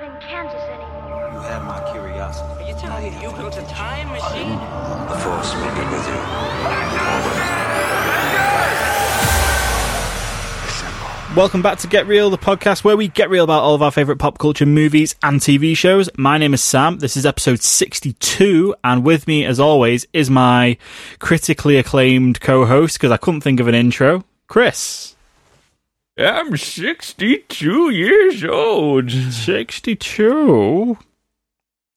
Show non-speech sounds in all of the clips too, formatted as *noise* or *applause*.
not in Kansas anymore. You have my curiosity. Are you telling me you built a time machine? The Force will be with you. Welcome back to Get Real, the podcast where we get real about all of our favourite pop culture movies and TV shows. My name is Sam. This is episode 62, and with me, as always, is my critically acclaimed co host because I couldn't think of an intro, Chris. I'm 62 years old. 62.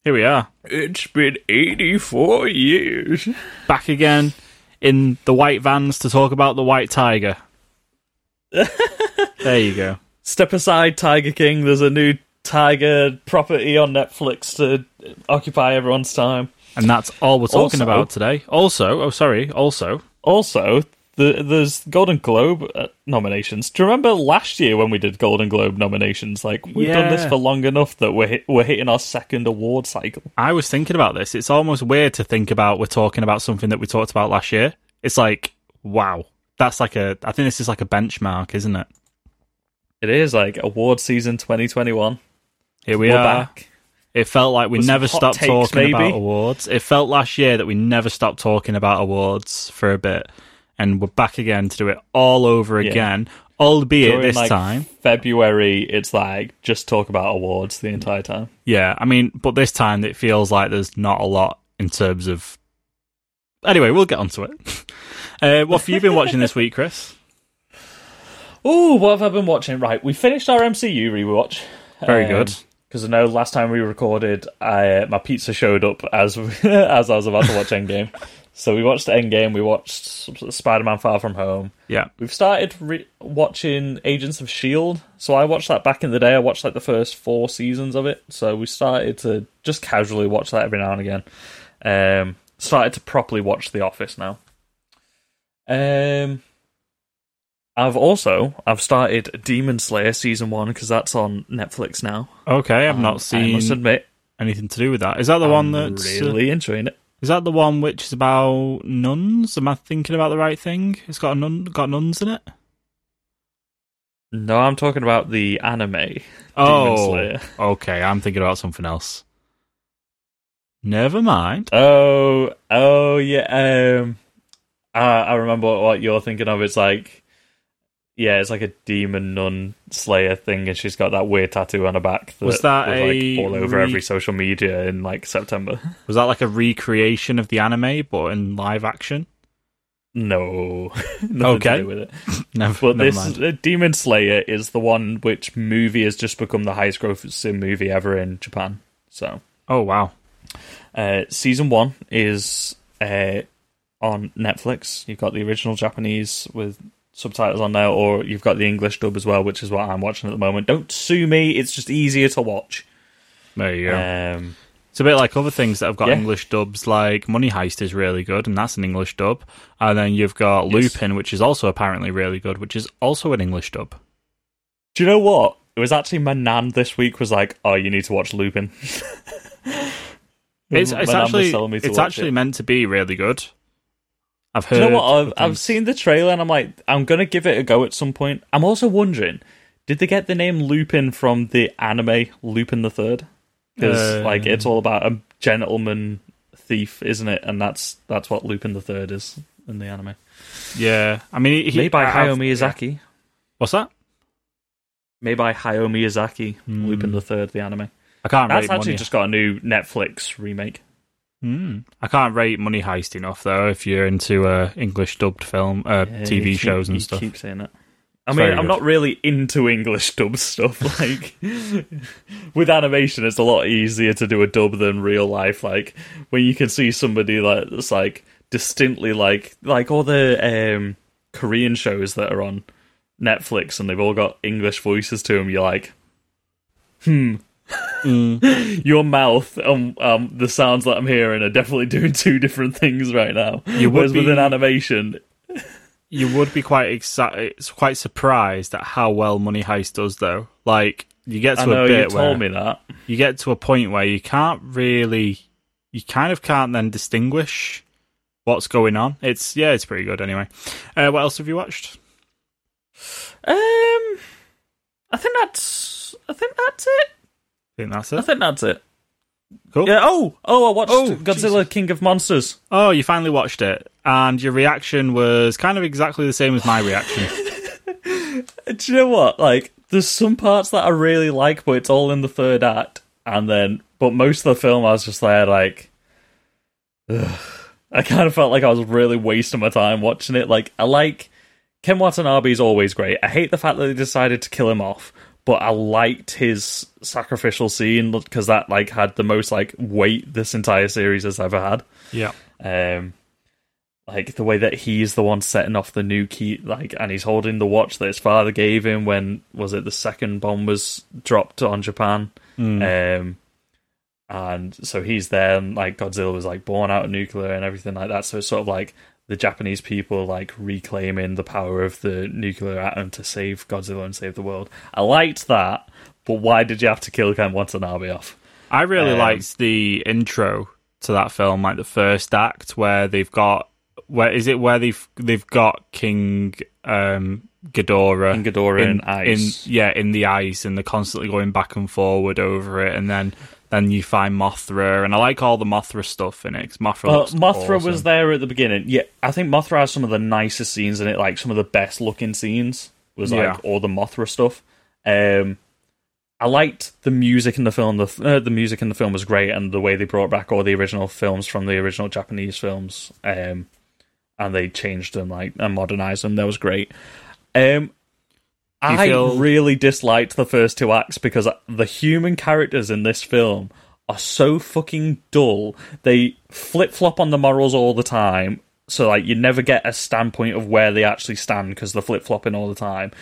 Here we are, It's been 84 years. back again in the white vans to talk about the white tiger. *laughs* there you go. Step aside, Tiger King. There's a new Tiger property on Netflix to occupy everyone's time. And that's all we're talking Also- about today. Also, oh, sorry, also, Also, the, there's Golden Globe uh, nominations. Do you remember last year when we did Golden Globe nominations? Like, we've done this for long enough that we're, hit, we're hitting our second award cycle. I was thinking about this. It's almost weird to think about we're talking about something that we talked about last year. It's like, wow. That's like a, I think this is like a benchmark, isn't it? It is like award season 2021. Here we We're are. back. It felt like we never stopped takes, talking about awards. It felt last year that we never stopped talking about awards for a bit. And we're back again to do it all over Yeah. again. Albeit During, this like, time. February, it's like just talk about awards the entire time. Yeah, I mean, but this time it feels like there's not a lot in terms of. Anyway, we'll get onto it. *laughs* Uh, what have you been watching this week, Chris? *laughs* Oh, what have I been watching? Right, we finished our MCU rewatch. Very good. Because I know last time we recorded, I, my pizza showed up as *laughs* as I was about to watch Endgame. So we watched Endgame. We watched Spider-Man: Far From Home. Yeah. We've started re- watching Agents of Shield. So I watched that back in the day. I watched like the first four seasons of it. So we started to just casually watch that every now and again. Um, started to properly watch The Office now. Um, I've also I've started Demon Slayer season one because that's on Netflix now. Okay, I've Um, not I seen must admit, anything to do with that. Is that the one I'm that's uh, really enjoying it. Is that the one which is about nuns? Am I thinking about the right thing? It's got a nun, got nuns in it. No, I'm talking about the anime. Oh, okay. I'm thinking about something else. Never mind. Oh, oh yeah. Um, uh, I remember what you're thinking of. It's like, yeah, it's like a demon nun slayer thing, and she's got that weird tattoo on her back. That Was that was, a like all over re- every social media in like September? *laughs* Was that like a recreation of the anime, but in live action? no, *laughs* Okay. to do with it. *laughs* Never, But never this mind. uh, Demon Slayer is the one which movie has just become the highest grossing movie ever in Japan. So Oh wow. Uh, season one is uh, on Netflix. You've got the original Japanese with subtitles on there, or you've got the English dub as well, which is what I'm watching at the moment. Don't sue me; it's just easier to watch. There you go. Um, It's a bit like other things that have got Yeah. English dubs, like Money Heist is really good, and that's an English dub. And then you've got Yes. Lupin, which is also apparently really good, which is also an English dub. do you know what? It was actually my nan this week was like, "Oh, you need to watch Lupin." *laughs* It's, it's actually it's actually it. meant to be really good. I've heard. Do you know what? I've, I've seen the trailer and I'm like, I'm gonna give it a go at some point. I'm also wondering, did they get the name Lupin from the anime Lupin the Third? Because Uh, like it's all about a gentleman thief, isn't it? And that's that's what Lupin the Third is in the anime. Yeah, I mean, he, Made by Hayao Miyazaki. What's that? Made by Hayao Miyazaki. Hmm. Lupin the Third, the anime. I can't That's actually just got a new Netflix remake. Hmm. I can't rate Money Heist enough though. If you're into uh, English dubbed film, uh, Yeah, TV keep- shows and stuff, Keep saying it. I It's mean, I'm good. not really into English dub stuff. *laughs* Like with animation, it's a lot easier to do a dub than real life. Like when you can see somebody like that's like distinctly like like all the um, Korean shows that are on Netflix, and they've all got English voices to them. You're like, hmm. *laughs* Your mouth, and um, the sounds that I'm hearing are definitely *laughs* doing two different things right now. You Whereas be- with an animation, you would be quite exci- quite surprised at how well Money Heist does though. Like you get to I know a you bit told where me that. you get to a point where you can't really, you kind of can't then distinguish what's going on. It's yeah, it's pretty good anyway. Uh, what else have you watched? Um, I think that's I think that's it. Think that's it. I think that's it. Cool. Yeah. Oh, oh, I watched Oh, Godzilla King of Monsters. Oh, you finally watched it, and your reaction was kind of exactly the same as my reaction. *laughs* Do you know what? Like, there's some parts that I really like, but it's all in the third act, and then, but most of the film, I was just there, like, ugh. I kind of felt like I was really wasting my time watching it. Like, I like Ken Watanabe is always great. I hate the fact that they decided to kill him off, but I liked his sacrificial scene because that like had the most like weight this entire series has ever had. yeah. Um, like the way that he's the one setting off the new key, like, and he's holding the watch that his father gave him when was it the second bomb was dropped on Japan. Um, and so he's there, and like Godzilla was like born out of nuclear and everything like that. So it's sort of like the Japanese people like reclaiming the power of the nuclear atom to save Godzilla and save the world. I liked that, but why did you have to kill Ken Watanabe off? I really Um, liked the intro to that film, like the first act where they've got where is it where they've they've got King um Ghidorah King Ghidorah in ice. yeah, in the ice and they're constantly going back and forward over it and then then you find Mothra and I like all the Mothra stuff in it Mothra Uh, Mothra awesome. was there at the beginning. Yeah, I think Mothra has some of the nicest scenes in it, like some of the best looking scenes was like Yeah. all the Mothra stuff. Um, I liked the music in the film. The uh, the music in the film was great, and the way they brought back all the original films from the original Japanese films, um, and they changed them like and modernized them. That was great. Um, I feel- really disliked the first two acts because the human characters in this film are so fucking dull. They flip flop on the morals all the time. So like you never get a standpoint of where they actually stand because they're flip flopping all the time.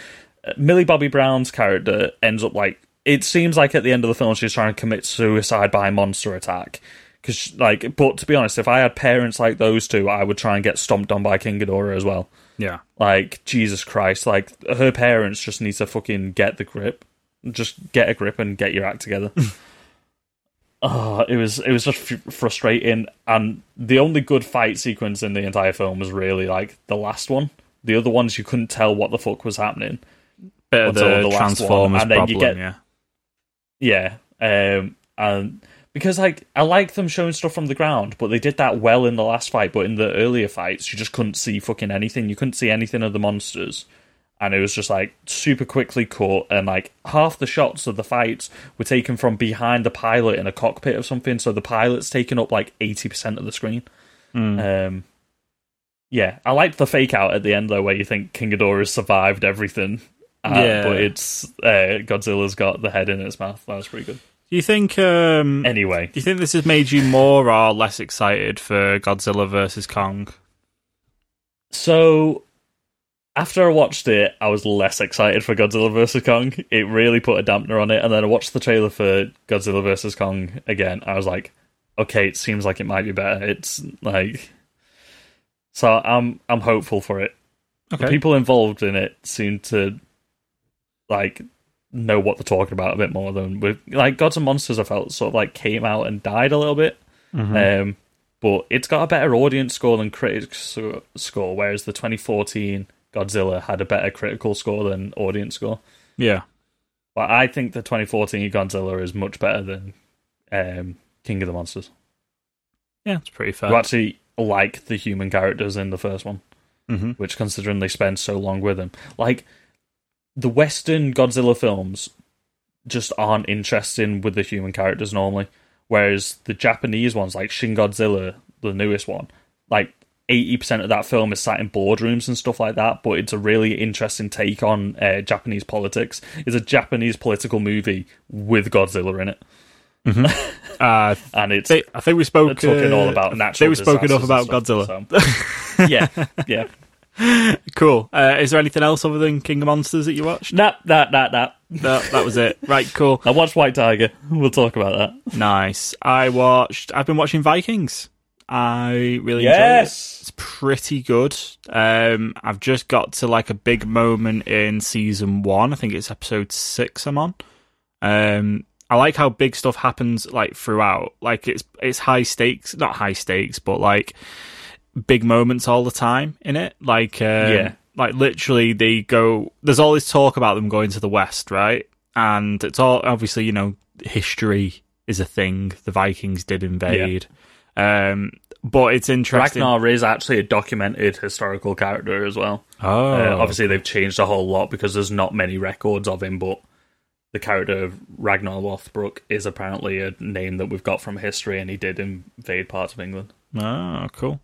Uh, Millie Bobby Brown's character ends up like it seems like at the end of the film she's trying to commit suicide by monster attack. Because like, but to be honest, if I had parents like those two, I would try and get stomped on by King Ghidorah as well. Yeah. Like Jesus Christ, like her parents just need to fucking get the grip, just get a grip and get your act together. oh, *laughs* it was it was just f- frustrating, and the only good fight sequence in the entire film was really like the last one. The other ones you couldn't tell what the fuck was happening. Bit until the, the last one, Transformers and then problem, you get- yeah. Yeah, um, and because like I like them showing stuff from the ground, but they did that well in the last fight. But in the earlier fights, you just couldn't see fucking anything. You couldn't see anything of the monsters, and it was just like super quickly cut. And like half the shots of the fights were taken from behind the pilot in a cockpit or something. So the pilot's taken up like eighty percent of the screen. Um, yeah, I liked the fake out at the end though, where you think King Ghidorah has survived everything. Uh, Yeah. but it's uh, Godzilla's got the head in its mouth. That was pretty good. Do you think um Anyway, do you think this has made you more or less excited for Godzilla versus Kong? so after I watched it, I was less excited for Godzilla vs Kong. It really put a dampener on it, and then I watched the trailer for Godzilla vs Kong again. I was like, okay, it seems like it might be better. It's like, so I'm I'm hopeful for it. The people involved in it seem to like know what they're talking about a bit more than with like Gods and Monsters. I felt sort of like came out and died a little bit. Um, but it's got a better audience score than critics score, whereas the 2014 Godzilla had a better critical score than audience score. Yeah. But I think the 2014 Godzilla is much better than um, King of the Monsters. Yeah, it's pretty fair. You actually like the human characters in the first one, Mhm. which considering they spend so long with them, like the Western Godzilla films just aren't interesting with the human characters normally, whereas the Japanese ones, like Shin Godzilla, the newest one, like. 80% of that film is sat in boardrooms and stuff like that, but it's a really interesting take on uh, Japanese politics. It's a Japanese political movie with Godzilla in it. *laughs* Uh, And it's I think we spoke talking all uh, about I natural think we spoke enough about and Godzilla. so- yeah, yeah. *laughs* *laughs* Cool. Uh, is there anything else other than King of Monsters that you watched? Nah, nah, nah, nah. No, that was it. Right, cool. *laughs* I watched White Tiger. We'll talk about that. Nice. I watched. I've been watching Vikings. I really enjoyed it. It's pretty good. Um, I've just got to like a big moment in season one. I think it's episode six. I'm on. Um, I like how big stuff happens like throughout. Like it's it's high stakes, not high stakes, but like big moments all the time in it. Like um, Yeah. like literally they go. There's all this talk about them going to the west, right? And it's all obviously you know history is a thing. The Vikings did invade. Um, but it's interesting. Ragnar is actually a documented historical character as well. oh, Uh, obviously, they've changed a whole lot because there's not many records of him, but the character of Ragnar Lothbrok is apparently a name that we've got from history, and he did invade parts of England. Oh, cool.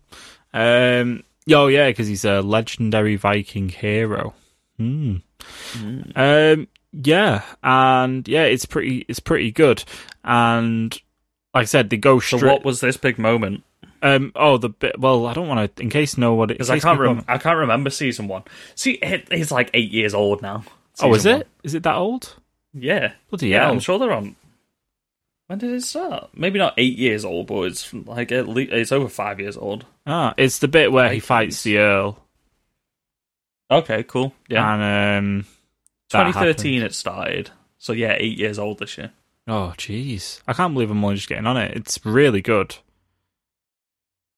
Um, oh, yeah, because he's a legendary Viking hero. Hmm. Um, yeah, and yeah, it's pretty, it's pretty good. And like I said, they go So, straight. what was this big moment? um, oh, the bit. Well, I don't want to. In case know what it Because I can't rem- I can't remember season one. See, it, it's like eight years old now. Oh, is it? Is it that old? Yeah, Bloody yeah. hell. I'm sure they're on. When did it start? Maybe not eight years old, but it's like at least it's over five years old. Ah, it's the bit where he fights the Earl. Okay, cool. Yeah, And um, 2013 it started. So yeah, eight years old this year. Oh, jeez. I can't believe I'm only just getting on it. It's really good.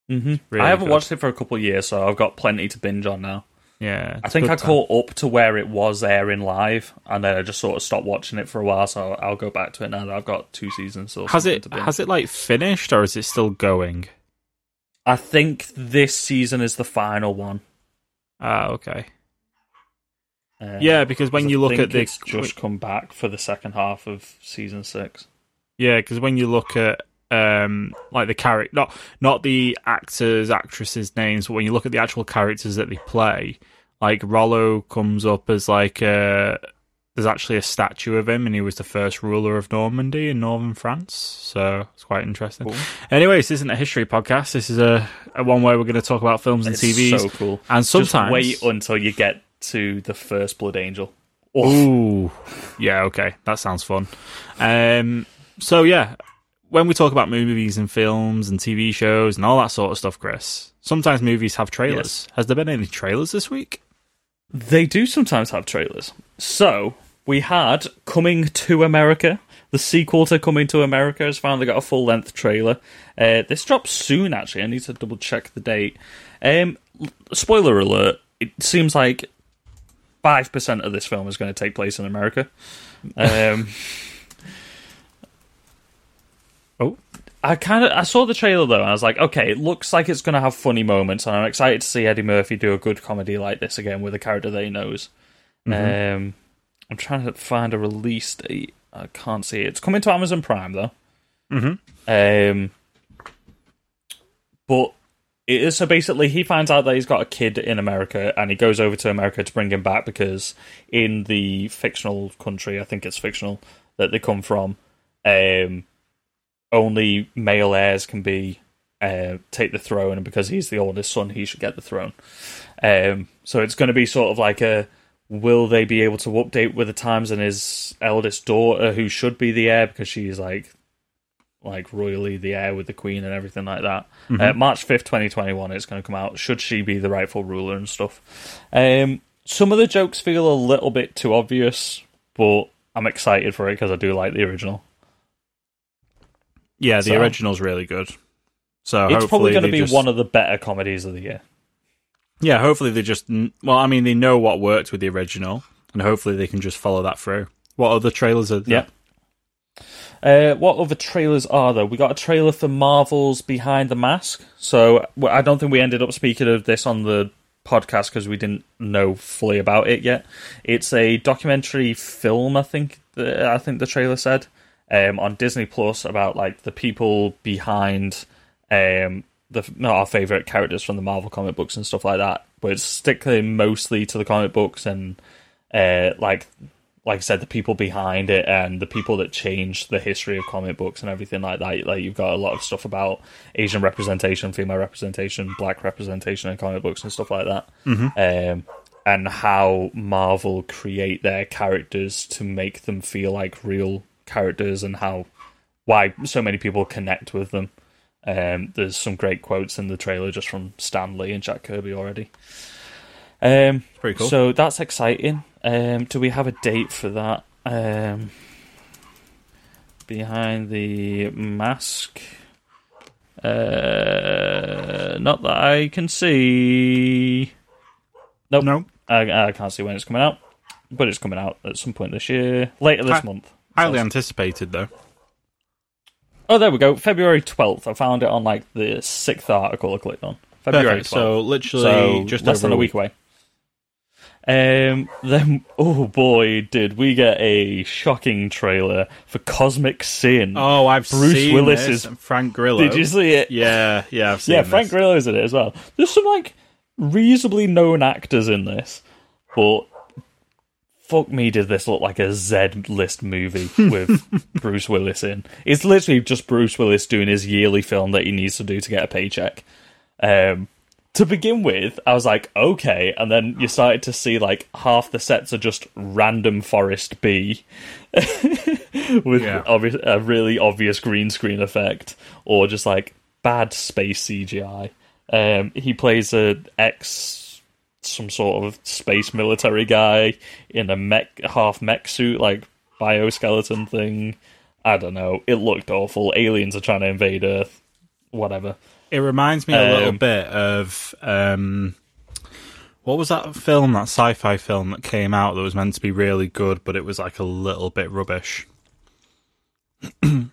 Mm-hmm. Really I haven't good. watched it for a couple of years, so I've got plenty to binge on now. Yeah. I think I time. caught up to where it was airing live, and then I just sort of stopped watching it for a while. So I'll go back to it now that I've got two seasons. Or Has it has it like finished or is it still going? I think this season is the final one. Ah, okay. Uh, Yeah, because when I you look think at this, just come back for the second half of season six. yeah, because when you look at um like the character, not not the actors actresses names, but when you look at the actual characters that they play, like Rollo comes up as like uh there's actually a statue of him, and he was the first ruler of Normandy in northern France. So it's quite interesting. Cool. Anyways, this isn't a history podcast. This is a, a one where we're going to talk about films and It's TVs. so cool. And sometimes just wait until you get to the first Blood Angel. Oh, Ooh, yeah, okay, that sounds fun. Um, so yeah, when we talk about movies and films and TV shows and all that sort of stuff, Chris, sometimes movies have trailers. Has there been any trailers this week? They do sometimes have trailers. So we had Coming to America. The sequel to Coming to America has finally got a full length trailer. Uh, this drops soon, actually. I need to double check the date. Um, spoiler alert: It seems like five percent of this film is going to take place in America. Um, *laughs* Oh, I kind of I saw the trailer though, and I was like, okay, it looks like it's going to have funny moments, and I'm excited to see Eddie Murphy do a good comedy like this again with a character that he knows. Um, I'm trying to find a release date. I can't see it. It's coming to Amazon Prime though. Mhm. Um, but it is so basically he finds out that he's got a kid in America, and he goes over to America to bring him back because in the fictional country, I think it's fictional that they come from, um, only male heirs can be uh, take the throne, and because he's the oldest son, he should get the throne. Um, so it's going to be sort of like a will they be able to update with the times and his eldest daughter, who should be the heir because she's like like royally the heir with the queen and everything like that. Uh, March fifth, twenty twenty one, it's going to come out. Should she be the rightful ruler and stuff? Um, some of the jokes feel a little bit too obvious, but I'm excited for it because I do like the original. Yeah, the So- original's really good. So It's probably going to be just- one of the better comedies of the year. Yeah, hopefully they just well, I mean, they know what worked with the original, and hopefully they can just follow that through. What other trailers are there? Uh, what other trailers are there? We got a trailer for Marvel's Behind the Mask. So I don't think we ended up speaking of this on the podcast because we didn't know fully about it yet. It's a documentary film, I think. I think the trailer said um, on Disney Plus about like the people behind um, the not our favorite characters from the Marvel comic books and stuff like that. But it's sticking mostly to the comic books and uh, like like I said, the people behind it and the people that changed the history of comic books and everything like that. Like you've got a lot of stuff about Asian representation, female representation, black representation in comic books and stuff like that. Um, and how Marvel create their characters to make them feel like real characters and how why so many people connect with them. Um, there's some great quotes in the trailer just from Stan Lee and Jack Kirby already. Um, Pretty cool. So that's exciting. Um, do we have a date for that? Um, behind the mask. Uh, not that I can see. Nope. No, I, I can't see when it's coming out, but it's coming out at some point this year, later this Hi- month. Highly anticipated though. Oh, there we go. February twelfth. I found it on like the sixth article I clicked on. February Perfect. 12th. So literally So just less than a week away. Um. Then, oh boy, did we get a shocking trailer for Cosmic Sin? Oh, I've Bruce seen Willis this. is- Frank Grillo. Did you see it? Yeah, yeah, I've seen yeah, Frank this. Grillo's in it as well. There's some like reasonably known actors in this, but fuck me, did this look like a Z list movie with *laughs* Bruce Willis in? It's literally just Bruce Willis doing his yearly film that he needs to do to get a paycheck. Um, to begin with, I was like, okay, and then you started to see like half the sets are just random Forest B *laughs* with Yeah. obvi- a really obvious green screen effect, or just like bad space CGI. Um, he plays a ex, some sort of space military guy in a mech, half mech suit, like bioskeleton thing. I don't know. It looked awful. Aliens are trying to invade Earth. Whatever. It reminds me a little Um, bit of um, what was that film, that sci-fi film that came out that was meant to be really good, but it was like a little bit rubbish. *clears throat* I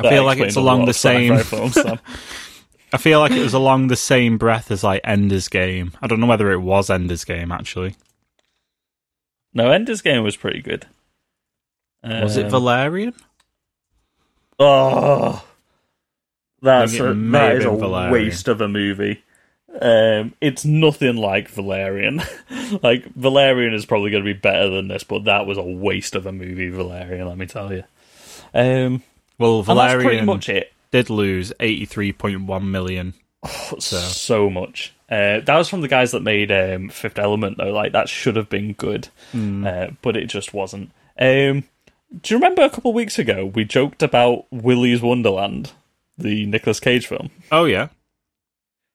feel like it's along the same. films. *laughs* I feel like it was along the same breath as like Ender's Game. I don't know whether it was Ender's Game actually. no, Ender's Game was pretty good. Was it Um, Valerian? Oh, that's a, that is a Valerian. waste of a movie. Um, it's nothing like Valerian. *laughs* like Valerian is probably going to be better than this, but that was a waste of a movie. Valerian, let me tell you. Um, Well, that's pretty Valerian much it. Did lose eighty-three point one million. Oh, So, much. Uh, that was from the guys that made um, Fifth Element, though. Like that should have been good, uh, but it just wasn't. Um, do you remember a couple weeks ago we joked about Willy's Wonderland, the Nicolas Cage film? Oh yeah,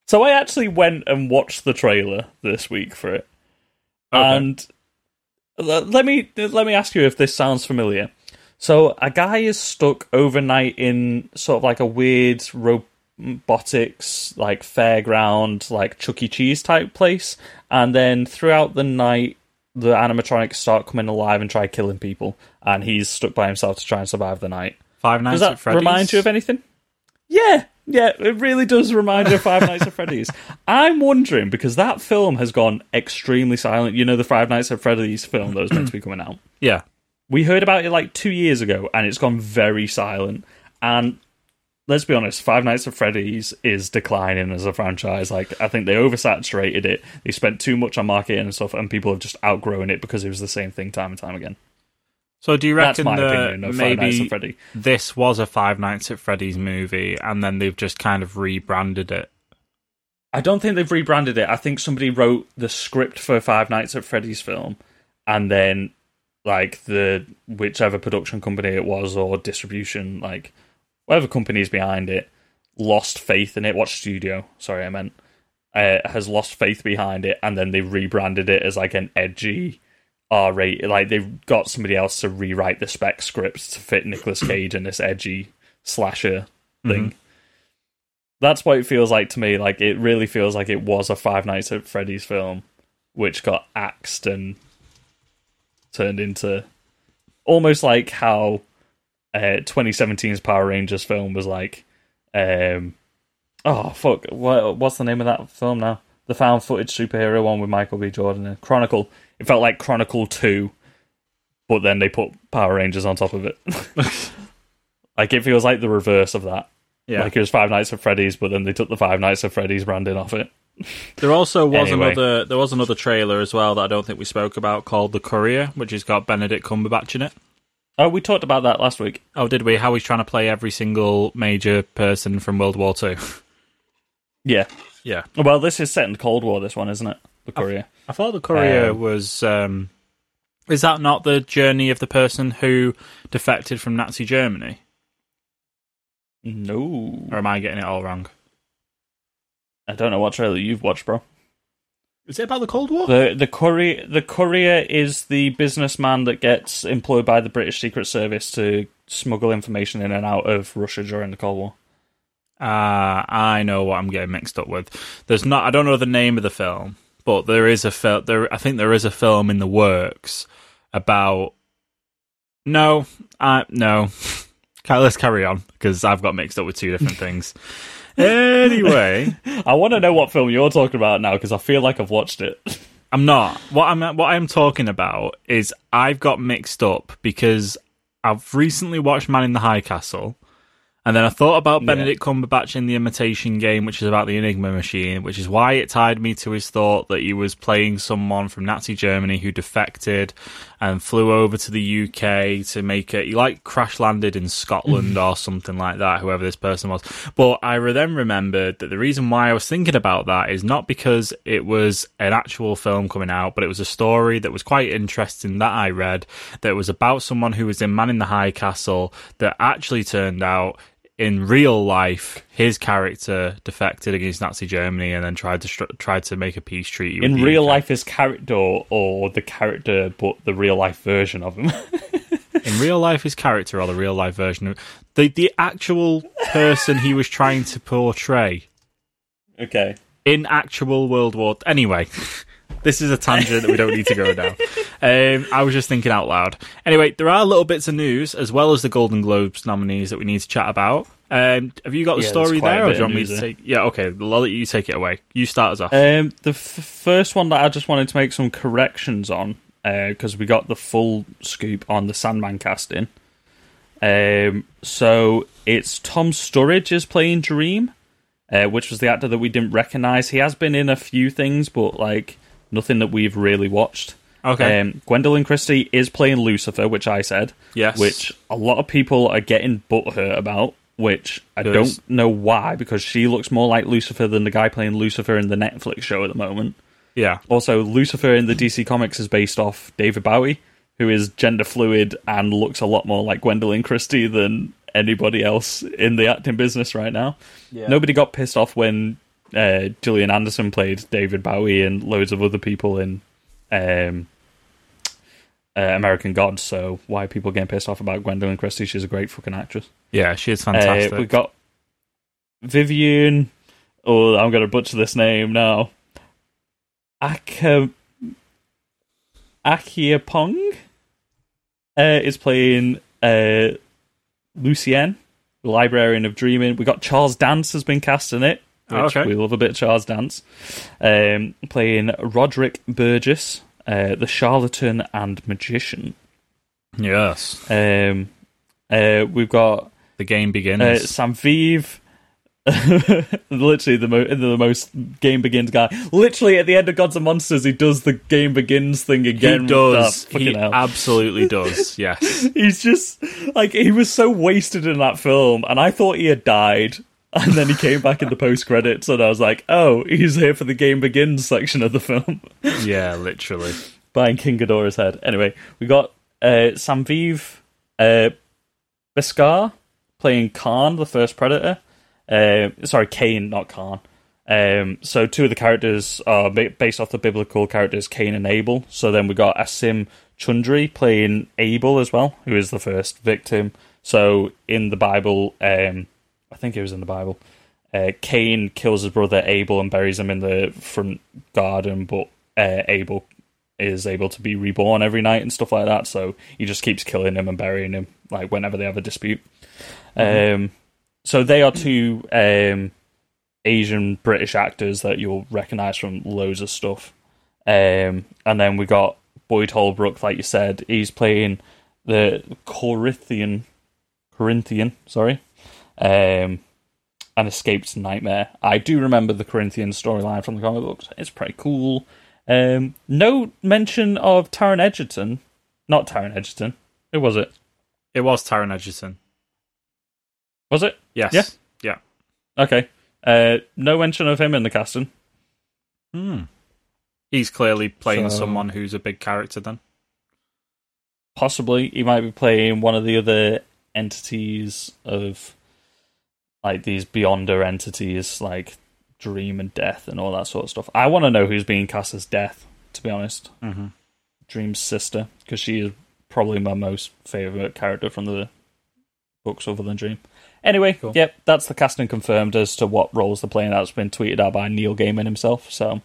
So I actually went and watched the trailer this week for it, Okay. and let me let me ask you if this sounds familiar. So a guy is stuck overnight in sort of like a weird robotics like fairground, like Chuck E. Cheese type place, and then throughout the night the animatronics start coming alive and try killing people, and he's stuck by himself to try and survive the night. Five Nights Does that Freddy's. remind you of anything? Yeah, yeah, it really does remind you of Five Nights at Freddy's. *laughs* I'm wondering because that film has gone extremely silent. You know, the Five Nights at Freddy's film that was meant to be coming out. Yeah, We heard about it like two years ago, and it's gone very silent. And let's be honest, Five Nights at Freddy's is declining as a franchise. Like, I think they oversaturated it. They spent too much on marketing and stuff, and people have just outgrown it because it was the same thing time and time again. So do you That's reckon my that opinion of Five Nights maybe this was a Five Nights at Freddy's movie, and then they've just kind of rebranded it? I don't think they've rebranded it. I think somebody wrote the script for Five Nights at Freddy's film, and then like the whichever production company it was or distribution, like whatever company is behind it, lost faith in it. What studio? Sorry, I meant uh, has lost faith behind it, and then they rebranded it as like an edgy R rated. Like they've got somebody else to rewrite the spec scripts to fit Nicolas Cage in this edgy slasher thing. That's what it feels like to me. Like it really feels like it was a Five Nights at Freddy's film, which got axed and turned into almost like how uh, 2017's Power Rangers film was like. Um, oh fuck! What, what's the name of that film now? The found footage superhero one with Michael B. Jordan. in. Chronicle. It felt like Chronicle Two, but then they put Power Rangers on top of it. *laughs* like it feels like the reverse of that. Yeah. Like it was Five Nights at Freddy's, but then they took the Five Nights at Freddy's branding off it. There also was Anyway. another there was another trailer as well that I don't think we spoke about called The Courier, which has got Benedict Cumberbatch in it. Oh, we talked about that last week. Oh, did we? How he's trying to play every single major person from World War Two. *laughs* Yeah. yeah, Well, this is set in Cold War. This one, isn't it? The Courier. I thought The Courier Um, was. Um, is that not the journey of the person who defected from Nazi Germany, No, or am I getting it all wrong? I don't know what trailer you've watched, bro. Is it about the Cold War? The the courier the courier is the businessman that gets employed by the British Secret Service to smuggle information in and out of Russia during the Cold War. Ah, I know what I'm getting mixed up with. There's not. I don't know the name of the film, but there is a film. There, I think there is a film in the works about. No, I no, *laughs* let's carry on because I've got mixed up with two different things. *laughs* Anyway, *laughs* I want to know what film you're talking about now because I feel like I've watched it. *laughs* I'm not. What I'm what I'm talking about is I've got mixed up because I've recently watched Man in the High Castle, and then I thought about Yeah. Benedict Cumberbatch in the Imitation Game, which is about the Enigma machine, which is why it tied me to his thought that he was playing someone from Nazi Germany who defected and flew over to the UK to make it. He like crash landed in Scotland mm-hmm. or something like that, whoever this person was. But I then remembered that the reason why I was thinking about that is not because it was an actual film coming out, but it was a story that was quite interesting that I read that was about someone who was in Man in the High Castle that actually turned out in real life, his character defected against Nazi Germany and then tried to str- tried to make a peace treaty. with In real UK. life, his character or the character, but the real life version of him. *laughs* in real life, his character or the real life version of the the actual person he was trying to portray okay. in actual World War. Anyway, *laughs* this is a tangent that we don't need to go down. Um, I was just thinking out loud. Anyway, there are little bits of news as well as the Golden Globes nominees that we need to chat about. Um, have you got the Yeah, story there's quite a there, or do you want me to take? Yeah, okay. I'll let you take it away. You start us off. Um, the f- first one that I just wanted to make some corrections on because we got the full scoop on the Sandman casting. Um, so it's Tom Sturridge is playing Dream, uh, which was the actor that we didn't recognize. He has been in a few things, but like nothing that we've really watched. Okay. Um, Gwendoline Christie is playing Lucifer, which I said. Yes. Which a lot of people are getting butthurt about. Which I Good. don't know why, because she looks more like Lucifer than the guy playing Lucifer in the Netflix show at the moment. yeah. Also, Lucifer in the DC Comics is based off David Bowie, who is gender fluid and looks a lot more like Gwendoline Christie than anybody else in the acting business right now. Yeah. Nobody got pissed off when uh, Gillian Anderson played David Bowie and loads of other people in um, uh, American Gods. So why are people getting pissed off about Gwendoline Christie? She's a great fucking actress. Yeah, she is Uh, fantastic. we've got Vivienne. Oh, I'm going to butcher this name now. Aka Akiapong uh, is playing uh, Lucien, the librarian of dreaming. We got Charles Dance has been cast in it, which okay. we love a bit of Charles Dance. Um, playing Roderick Burgess, uh, the charlatan and magician. yes. Um, uh, we've got The game begins. uh, Samviv. *laughs* literally the, mo- the most game begins guy. Literally at the end of Gods and Monsters, he does the game begins thing again. he does. He hell. absolutely *laughs* does. Yes. He's just like he was so wasted in that film, and I thought he had died. And then he came back in the post credits, and I was like, "Oh, he's here for the game begins section of the film." Yeah, literally. buying King Ghidorah's head. Anyway, we got uh, Samviv uh, Bhaskar playing Khan, the first Predator. Uh, sorry, Cain, not Khan. Um, so two of the characters are based off the biblical characters Cain and Abel. So then we got Asim Chaudhry playing Abel as well, who is the first victim. So in the Bible, um, I think it was in the Bible, uh, Cain kills his brother Abel and buries him in the front garden, but uh, Abel is able to be reborn every night and stuff like that. So he just keeps killing him and burying him, like whenever they have a dispute. Um, so they are two um, Asian British actors that you'll recognize from loads of stuff. Um, and then we got Boyd Holbrook, like you said, he's playing the Corinthian, Corinthian, sorry, um, an escaped nightmare. I do remember the Corinthian storyline from the comic books. It's pretty cool. Um, no mention of Taron Egerton. Not Taron Egerton. Who was it? It was Taron Egerton. Was it? Yes. Yeah. Yeah. Okay. Uh, no mention of him in the casting. Hmm. He's clearly playing So- someone who's a big character then. Possibly he might be playing one of the other entities of like these beyonder entities like Dream and Death and all that sort of stuff. I want to know who's being cast as Death, to be honest. Mm-hmm. Dream's sister, because she is probably my most favorite character from the books other than Dream. Anyway, Cool. yep, that's the casting confirmed as to what roles they're playing. That's been tweeted out by Neil Gaiman himself. So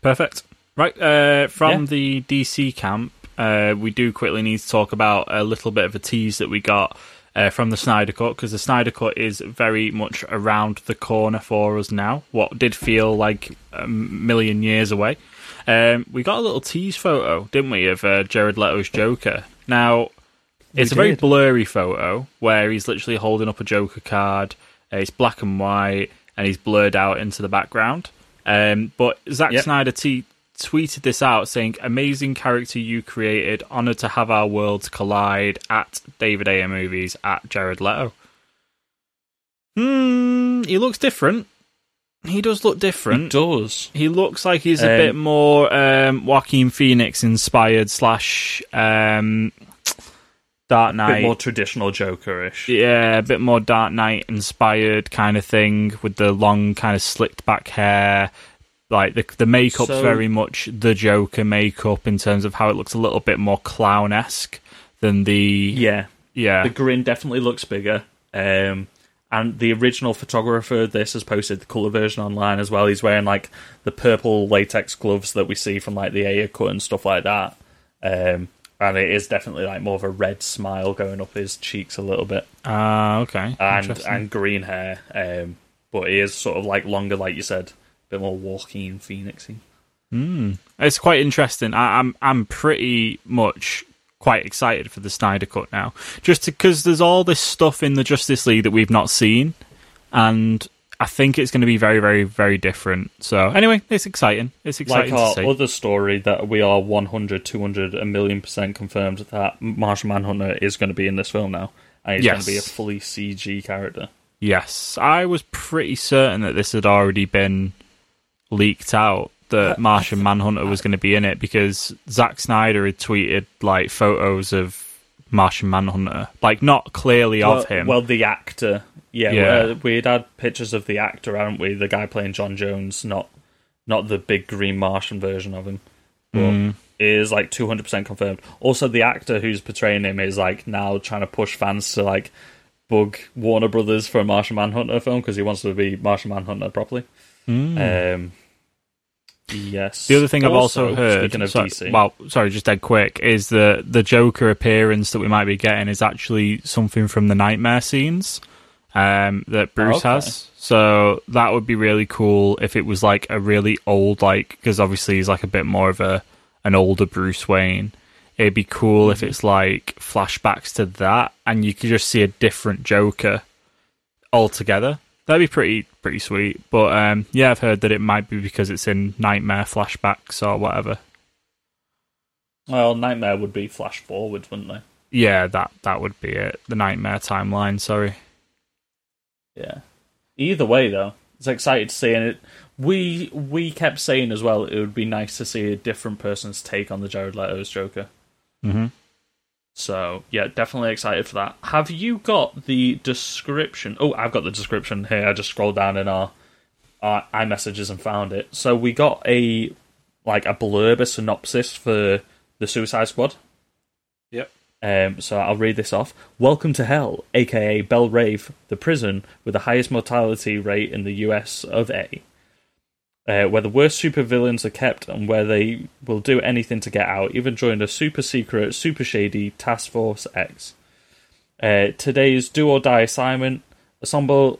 Perfect. Right. Uh, from Yeah. the DC camp, uh, we do quickly need to talk about a little bit of a tease that we got uh, from the Snyder Cut because the Snyder Cut is very much around the corner for us now. What did feel like a million years away. Um, we got a little tease photo, didn't we, of uh, Jared Leto's Joker? Now, it's a very did. blurry photo where he's literally holding up a Joker card. Uh, it's black and white, and he's blurred out into the background. Um, but Zack Yep. Snyder t- tweeted this out saying, "Amazing character you created. Honored to have our worlds collide." At David Ayer movies at Jared Leto. Hmm, he looks different. He does look different. does. He looks like he's a Um, bit more um, Joaquin Phoenix inspired slash um, Dark A Knight. bit more traditional Joker-ish. yeah, a bit more Dark Knight inspired kind of thing with the long kind of slicked back hair. Like the the makeup's So- very much the Joker makeup in terms of how it looks a little bit more clown esque than the Yeah, yeah the grin definitely looks bigger. Um, and the original photographer of this has posted the color version online as well. He's wearing like the purple latex gloves that we see from like the Ayer cut and stuff like that. Um, and it is definitely like more of a red smile going up his cheeks a little bit, Ah, okay and and green hair. Um, but he is sort of like longer, like you said, bit more Joaquin Phoenixy. Hmm. It's quite interesting. I, I'm I'm pretty much quite excited for the Snyder Cut now, just because there's all this stuff in the Justice League that we've not seen, and I think it's going to be very, very, very different. So anyway, it's exciting. It's exciting. Like our to see. other story that we are 100, 200, a million percent confirmed that Martian Manhunter is going to be in this film now. And he's going to be a fully CG character. Yes, I was pretty certain that this had already been leaked out that Martian Manhunter was going to be in it because Zack Snyder had tweeted like photos of Martian Manhunter, like not clearly well, of him. Well, the actor. Yeah, Yeah. uh, we'd had pictures of the actor, haven't we? The guy playing John Jones, not not the big green Martian version of him. But Mm. is like 200% confirmed. Also, the actor who's portraying him is like now trying to push fans to like bug Warner Brothers for a Martian Manhunter film because he wants to be Martian Manhunter properly. Um, yes. The other thing I've also heard, speaking of so- DC, well, sorry, just dead quick, is that the Joker appearance that we might be getting is actually something from the Nightmare scenes um, that Bruce okay. has. So that would be really cool if it was like a really old, like because obviously he's like a bit more of a an older Bruce Wayne. It'd be cool Mm-hmm. if it's like flashbacks to that, and you could just see a different Joker altogether. That'd be pretty pretty sweet. But um, yeah, I've heard that it might be because it's in nightmare flashbacks or whatever. well, Nightmare would be flash forwards, wouldn't they? Yeah, that that would be it. The nightmare timeline. Sorry. Yeah. Either way, though, it's excited to see, it. We we kept saying as well, it would be nice to see a different person's take on the Jared Leto's Joker. Mm-hmm. So yeah, definitely excited for that. Have you got the description? Oh, I've got the description here. I just scrolled down in our our iMessages and found it. So we got a like a blurb, a synopsis for the Suicide Squad. Yep. Um, so I'll read this off. Welcome to Hell, aka Belle Reve, the prison with the highest mortality rate in the US of A. Uh, where the worst supervillains are kept and where they will do anything to get out, even join a super secret, super shady Task Force X. Uh, today's do or die assignment assemble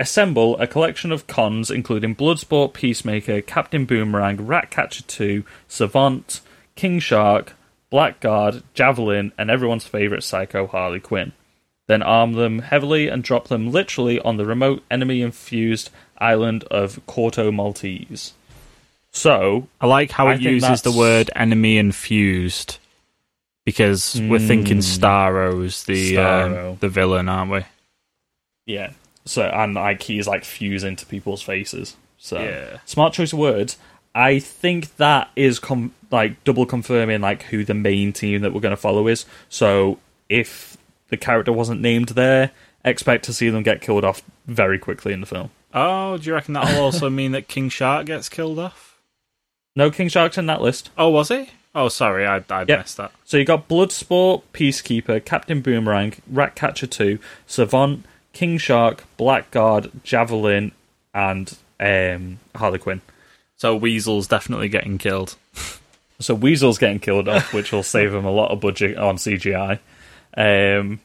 assemble a collection of cons including Bloodsport, Peacemaker, Captain Boomerang, Ratcatcher 2, Savant, King Shark, Blackguard, Javelin, and everyone's favourite psycho Harley Quinn. Then arm them heavily and drop them literally on the remote enemy infused island of Corto Maltese. So, I like how I it uses the word enemy infused because we're thinking Starro's the um, the villain, aren't we? yeah. So, and like he's like fused into people's faces. So, Yeah. smart choice of words. I think that is com- like double confirming like who the main team that we're going to follow is. So, if the character wasn't named there, expect to see them get killed off very quickly in the film. Oh, do you reckon that'll *laughs* also mean that King Shark gets killed off? No King Sharks in that list. Oh, was he? Oh, sorry, I I Yep. missed that. So you got Bloodsport, Peacekeeper, Captain Boomerang, Ratcatcher 2, Savant, King Shark, Blackguard, Javelin, and um, Harley Quinn. So Weasel's definitely getting killed. *laughs* So Weasel's getting killed off, which will save him a lot of budget on CGI. Um,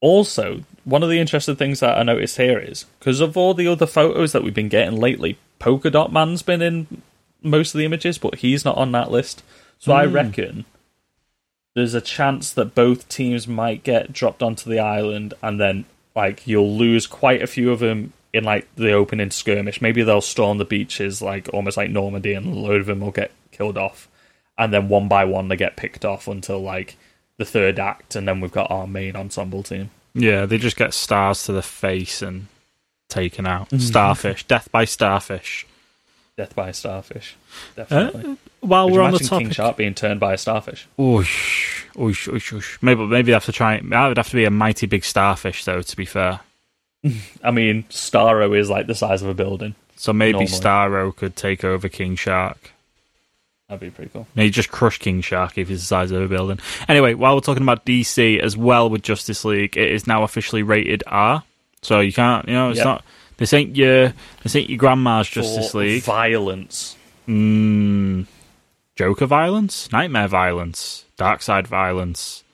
also, one of the interesting things that I noticed here is because of all the other photos that we've been getting lately, Polka Dot Man's been in most of the images, but he's not on that list. So I reckon there's a chance that both teams might get dropped onto the island, and then like you'll lose quite a few of them in like the opening skirmish. Maybe they'll storm the beaches, like almost like Normandy, and a load of them will get killed off, and then one by one they get picked off until like the third act, and then we've got our main ensemble team. Yeah, they just get stars to the face and taken out. Mm-hmm. Starfish, death by starfish. Death by starfish, definitely. While Could we're on the imagine King Shark being turned by a starfish? Oosh, oosh, oosh, oosh. Maybe, maybe they have to try. That would have to be a mighty big starfish, though. To be fair, *laughs* I mean, Starro is like the size of a building. so maybe Normally. Starro could take over King Shark. That'd be pretty cool. Maybe just crush King Shark if he's the size of a building. Anyway, while we're talking about DC as well with Justice League, it is now officially rated R. So you can't, you know, it's Yep. not. This ain't your, this ain't your grandma's Justice For League. violence. Mm, Joker violence, nightmare violence, Darkseid violence.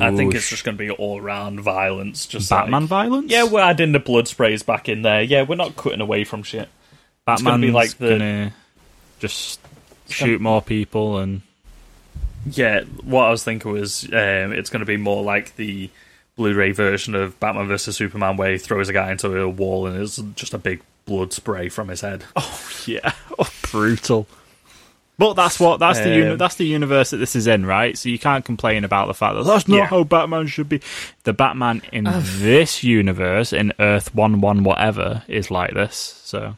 I think it's just going to be all round violence. Just Batman like- violence. Yeah, we're adding the blood sprays back in there. Yeah, we're not cutting away from shit. Batman's gonna be like the- gonna just shoot more people and Yeah, what I was thinking was um, it's going to be more like the Blu-ray version of Batman vs Superman, where he throws a guy into a wall and it's just a big blood spray from his head. Oh yeah, *laughs* oh, brutal. But that's what that's the uni- Um, that's the universe that this is in, right? So you can't complain about the fact that that's not Yeah. how Batman should be. The Batman in this universe, in Earth One One whatever, is like this. So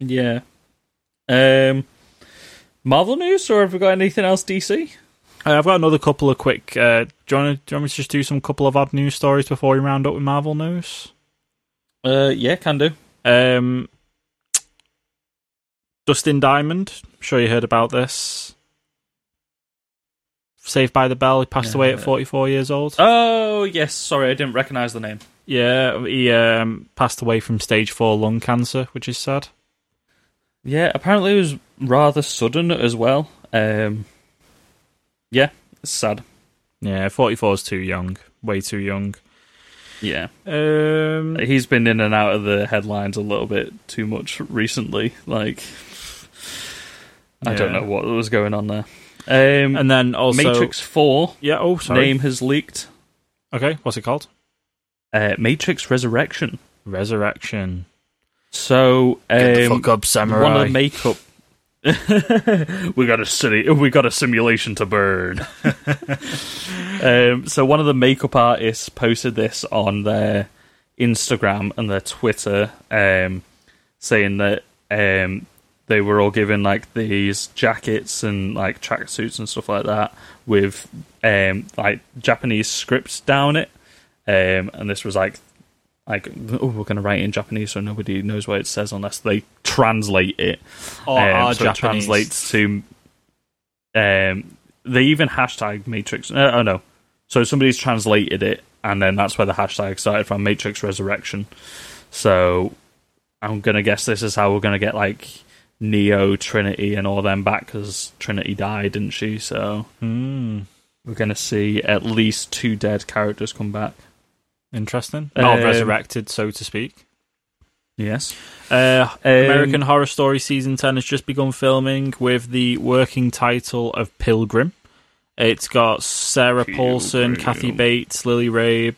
Yeah. Um, Marvel news, or have we got anything else DC? Uh, I've got another couple of quick. Uh, do, you want to, do you want me to just do some couple of odd news stories before we round up with Marvel news? Uh, yeah, can do. Um, Dustin Diamond. I'm sure you heard about this. Saved by the Bell. He passed away at Uh, 44 years old. Oh yes, sorry, I didn't recognise the name. yeah, he um, passed away from stage four lung cancer, which is sad. Yeah, apparently it was rather sudden as well. Um, yeah, it's sad. Yeah, 44 is too young. Way too young. Yeah, Um, he's been in and out of the headlines a little bit too much recently. Like, I don't know what was going on there. Um, and then also Matrix Four Yeah. Oh, sorry. name has leaked. Okay. What's it called? Uh, Matrix Resurrection. Resurrection. So um, up, samurai. one of the makeup. *laughs* we got a city. We got a simulation to burn. *laughs* um, so one of the makeup artists posted this on their Instagram and their Twitter, um, saying that um, they were all given like these jackets and like tracksuits and stuff like that with um, like Japanese scripts down it, um, and this was like like oh we're going to write it in Japanese so nobody knows what it says unless they translate it. Or Um, are so it Japanese. translates to. Um, they even hashtag Matrix. Uh, oh no, so somebody's translated it, and then that's where the hashtag started from Matrix Resurrection. So I'm gonna guess this is how we're gonna get like Neo, Trinity, and all them back because Trinity died, didn't she? So Hmm. we're gonna see at least two dead characters come back. Interesting. Not Um, resurrected, so to speak. Yes. Uh, Um, American Horror Story season ten has just begun filming with the working title of Pilgrim. It's got Sarah Paulson, Pilgrim. Kathy Bates, Lily Rabe,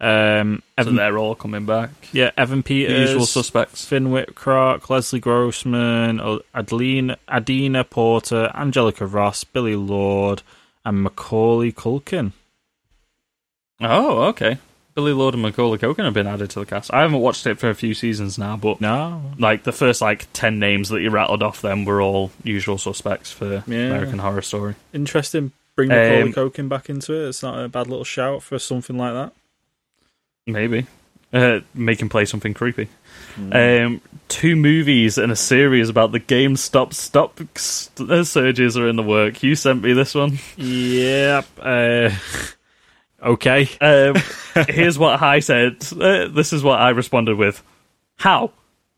um, So Evan, they're all coming back. yeah, Evan Peters, Usual suspects. Finn Wittrock, Leslie Grossman, Adeline, Adina Porter, Angelica Ross, Billie Lourd, and Macaulay Culkin. Oh, okay. Billie Lourd and Macaulay Culkin have been added to the cast. I haven't watched it for a few seasons now, but No, like the first like ten names that you rattled off, them were all usual suspects for Yeah. American Horror Story. interesting. Bring Macaulay Um, Culkin back into it. It's not a bad little shout for something like that. Maybe uh, make him play something creepy. Um, two movies and a series about the GameStop stop st- uh, surges are in the work. You sent me this one. Yep. Uh, *laughs* okay. Um, here's what I said. Uh, this is what I responded with. How?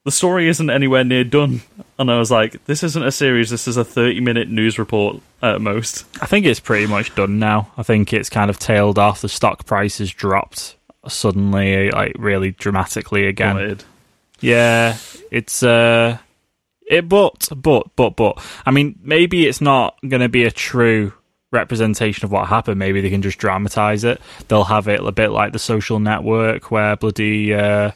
the story isn't anywhere near done. And I was like, this isn't a series. This is a thirty-minute news report at most. I think it's pretty much done now. I think it's kind of tailed off. The stock price has dropped suddenly, like really dramatically again. Yeah, it's uh, it but but but but I mean, maybe it's not going to be a true representation of what happened. Maybe they can just dramatize it. They'll have it a bit like the Social Network, where bloody uh,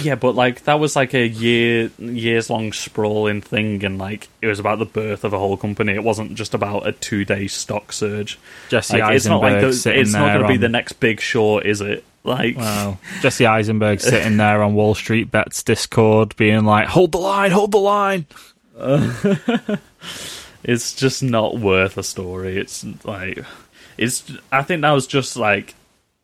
Yeah, but like that was like a year years long sprawling thing, and like it was about the birth of a whole company. It wasn't just about a two day stock surge. Jesse Like, it's not like Eisenberg the, it's not going to be on- the next big short, is it? Like, Wow. Jesse *laughs* Eisenberg sitting there on Wall Street Bets Discord, being like, "Hold the line, hold the line." *laughs* it's just not worth a story. It's like it's. I think that was just like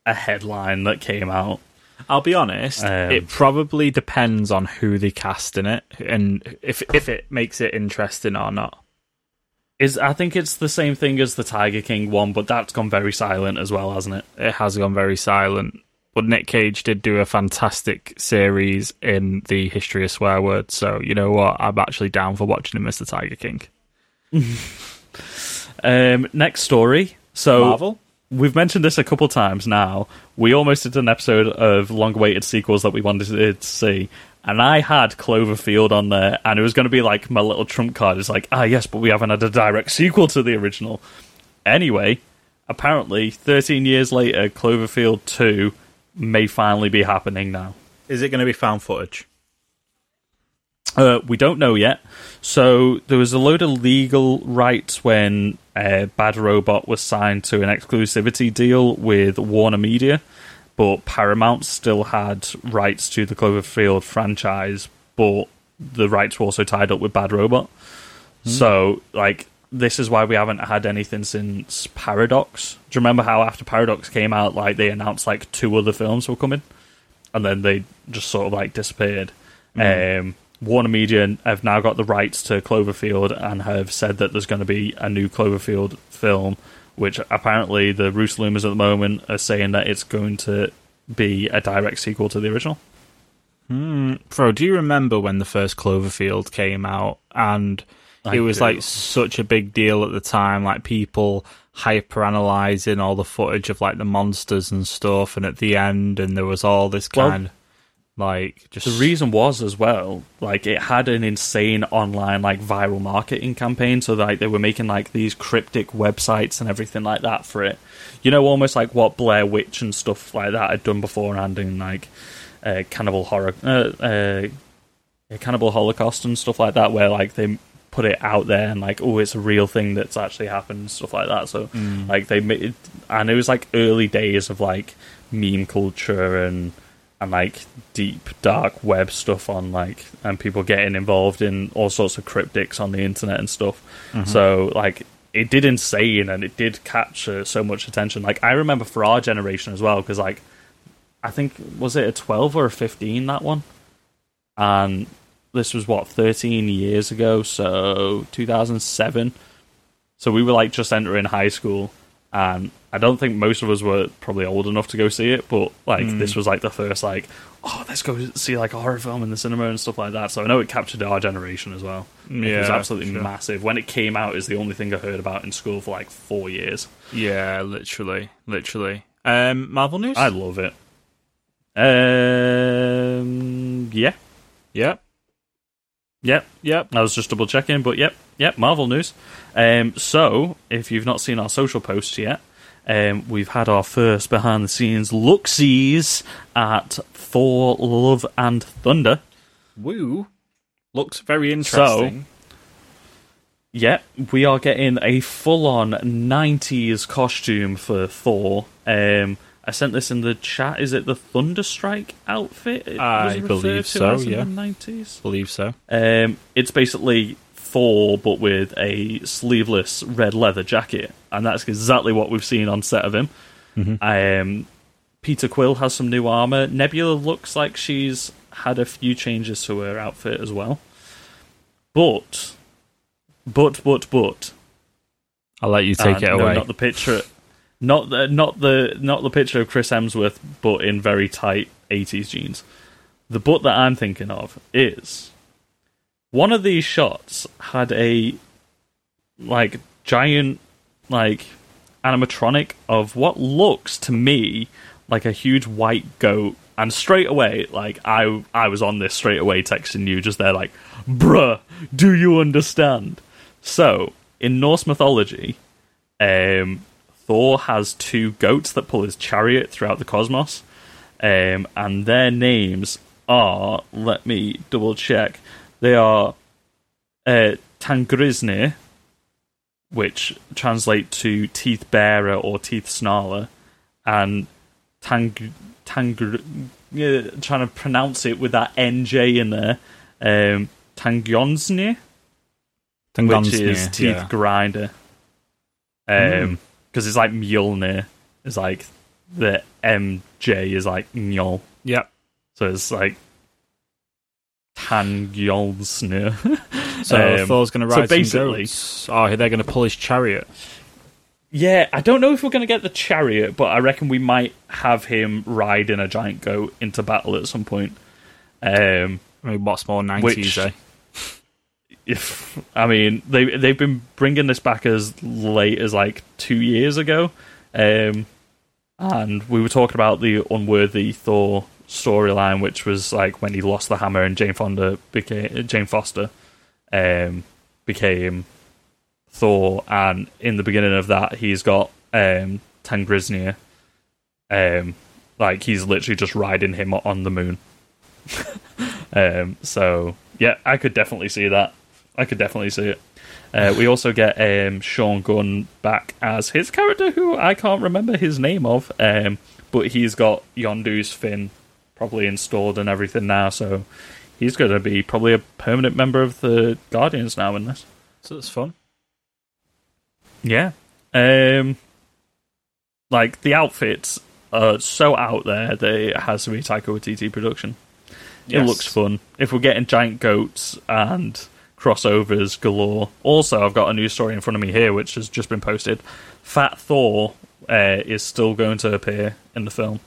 a headline that came out. I'll be honest. Um, it probably depends on who they cast in it, and if if it makes it interesting or not. Is I think it's the same thing as the Tiger King one, but that's gone very silent as well, hasn't it? It has gone very silent. But Nick Cage did do a fantastic series in the history of swear words, so you know what? I'm actually down for watching him as the Tiger King. *laughs* Um, next story. So Marvel. we've mentioned this a couple times now. We almost did an episode of long-awaited sequels that we wanted to see, and I had Cloverfield on there, and it was going to be like my little trump card. It's like, ah, yes, but we haven't had a direct sequel to the original. Anyway, apparently, 13 years later, Cloverfield 2 may finally be happening now. Is it going to be found footage? Uh, we don't know yet. So there was a load of legal rights when uh, Bad Robot was signed to an exclusivity deal with Warner Media, but Paramount still had rights to the Cloverfield franchise, but the rights were also tied up with Bad Robot. So, like, this is why we haven't had anything since Paradox. Do you remember how after Paradox came out, like, they announced, like, two other films were coming? And then they just sort of, like, disappeared. Um, Warner Media have now got the rights to Cloverfield and have said that there's going to be a new Cloverfield film, which apparently the Bruce Lumas at the moment are saying that it's going to be a direct sequel to the original. Hmm. Bro, do you remember when the first Cloverfield came out and I it was do. like such a big deal at the time, like people hyper analyzing all the footage of like the monsters and stuff, and at the end, and there was all this Well, kind like just The reason was as well, like it had an insane online like viral marketing campaign, so like they were making like these cryptic websites and everything like that for it. You know, almost like what Blair Witch and stuff like that had done beforehand in like uh, Cannibal Horror, uh, uh, Cannibal Holocaust and stuff like that, where like they put it out there and like, oh, it's a real thing that's actually happened, and stuff like that. So like they made, and it was like early days of like meme culture and and like deep dark web stuff on like and people getting involved in all sorts of cryptics on the internet and stuff. Mm-hmm. So like it did insane and it did capture so much attention. Like I remember for our generation as well because like I think was it a 12 or a 15 that one? And this was what 13 years ago, so 2007. So we were like just entering high school and I don't think most of us were probably old enough to go see it, but like this was like the first like oh let's go see like a horror film in the cinema and stuff like that. So I know it captured our generation as well. Yeah, it was absolutely sure. massive. When it came out, is the only thing I heard about in school for like four years. yeah, literally, literally. Um, Marvel news. I love it. Um, yeah, yep, yep. yep. I was just double checking, but yep, yep, Marvel news. Um, so, if you've not seen our social posts yet, um, we've had our first behind the scenes look sees at Thor Love and Thunder. Woo looks very interesting. Yep, we are getting a full on 90s costume for Thor. Um, I sent this in the chat. Is it the Thunderstrike outfit? It I believe so, yeah. 90s. believe so. Um, it's basically Thor, but with a sleeveless red leather jacket, and that's exactly what we've seen on set of him. Um, Peter Quill has some new armor. Nebula looks like she's had a few changes to her outfit as well. But, but, but, but, I'll let you take uh, it no, away. not the picture. Not the not the not the picture of Chris Hemsworth, but in very tight eighties jeans. the book that I'm thinking of is one of these shots had a like giant like animatronic of what looks to me like a huge white goat. And straight away like i i was on this straight away texting you just there like bruh do you understand? So in norse mythology um thor has two goats that pull his chariot throughout the cosmos um and their names are let me double check they are uh Tanngrisnir which translate to teeth bearer or teeth snarler, and tang tang yeah, trying to pronounce it with that nj in there, um, tangyonsnir, which is teeth yeah. grinder, um, because it's like Mjolnir is like the mj is like Mjol, Yep. so it's like Tangyonsnir. *laughs* So Um, Thor's going to so ride some basically- goats. Oh, they're going to pull his chariot. Yeah, I don't know if we're going to get the chariot, but I reckon we might have him ride in a giant goat into battle at some point. Um, I mean, what's more nineties? Eh? *laughs* if I mean they they've been bringing this back as late as like two years ago, um, and we were talking about the unworthy Thor storyline, which was like when he lost the hammer and Jane Fonda became Jane Foster, um, became Thor, and in the beginning of that, he's got um, um, like he's literally just riding him on the moon. *laughs* um, so yeah, I could definitely see that. I could definitely see it. Uh, *sighs* we also get um, Sean Gunn back as his character, who I can't remember his name of, um, but he's got Yondu's fin probably installed and everything now, so he's going to be probably a permanent member of the Guardians now in this. So it's fun. Yeah. Um like the outfits are so out there that it has to be Taika Waititi production. It looks fun. If we're getting giant goats and crossovers galore. Also, I've got a news story in front of me here which has just been posted. Fat Thor uh, is still going to appear in the film,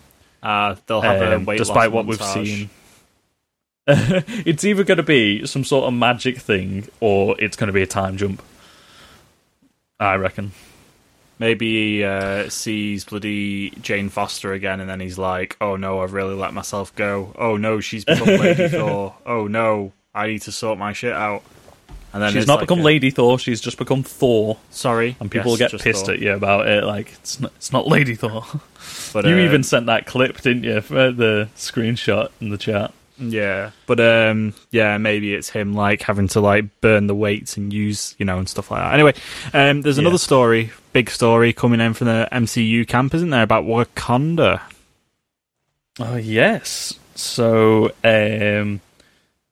Uh, they'll have a um, weight despite what we've seen. *laughs* it's either going to be some sort of magic thing or it's going to be a time jump. I reckon. Maybe he uh, sees bloody Jane Foster again, and then he's like, "Oh no, I've really let myself go. Oh no, she's become Lady Thor. Oh no, I need to sort my shit out." And then She's not like become a- Lady Thor. She's just become Thor, Sorry, and people Yes, get pissed Thor. at you about it. Like it's not, it's not Lady Thor. *laughs* But, you uh, even sent that clip, didn't you? For the screenshot in the chat. Yeah, but um, yeah, maybe it's him like having to like burn the weights and use you know and stuff like that. Anyway, um, there's another Yeah. story, big story coming in from the MCU camp, isn't there, about Wakanda? Oh yes. So, um,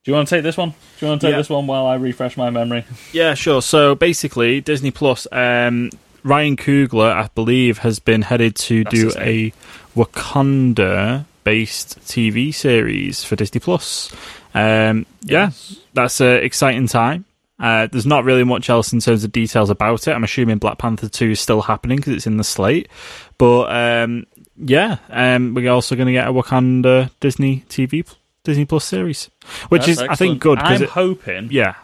do you want to take this one? Do you want to take Yeah. this one while I refresh my memory? Yeah, sure. So basically, Disney Plus, um, Ryan Coogler, I believe, has been headed to That's do a Wakanda based TV series for Disney Plus. Um, yeah, that's an exciting time. Uh, there's not really much else in terms of details about it. I'm assuming Black Panther 2 is still happening because it's in the slate. But um, yeah, um, we're also going to get a Wakanda Disney TV Disney Plus series, which That's is I think good because I'm hoping. yeah,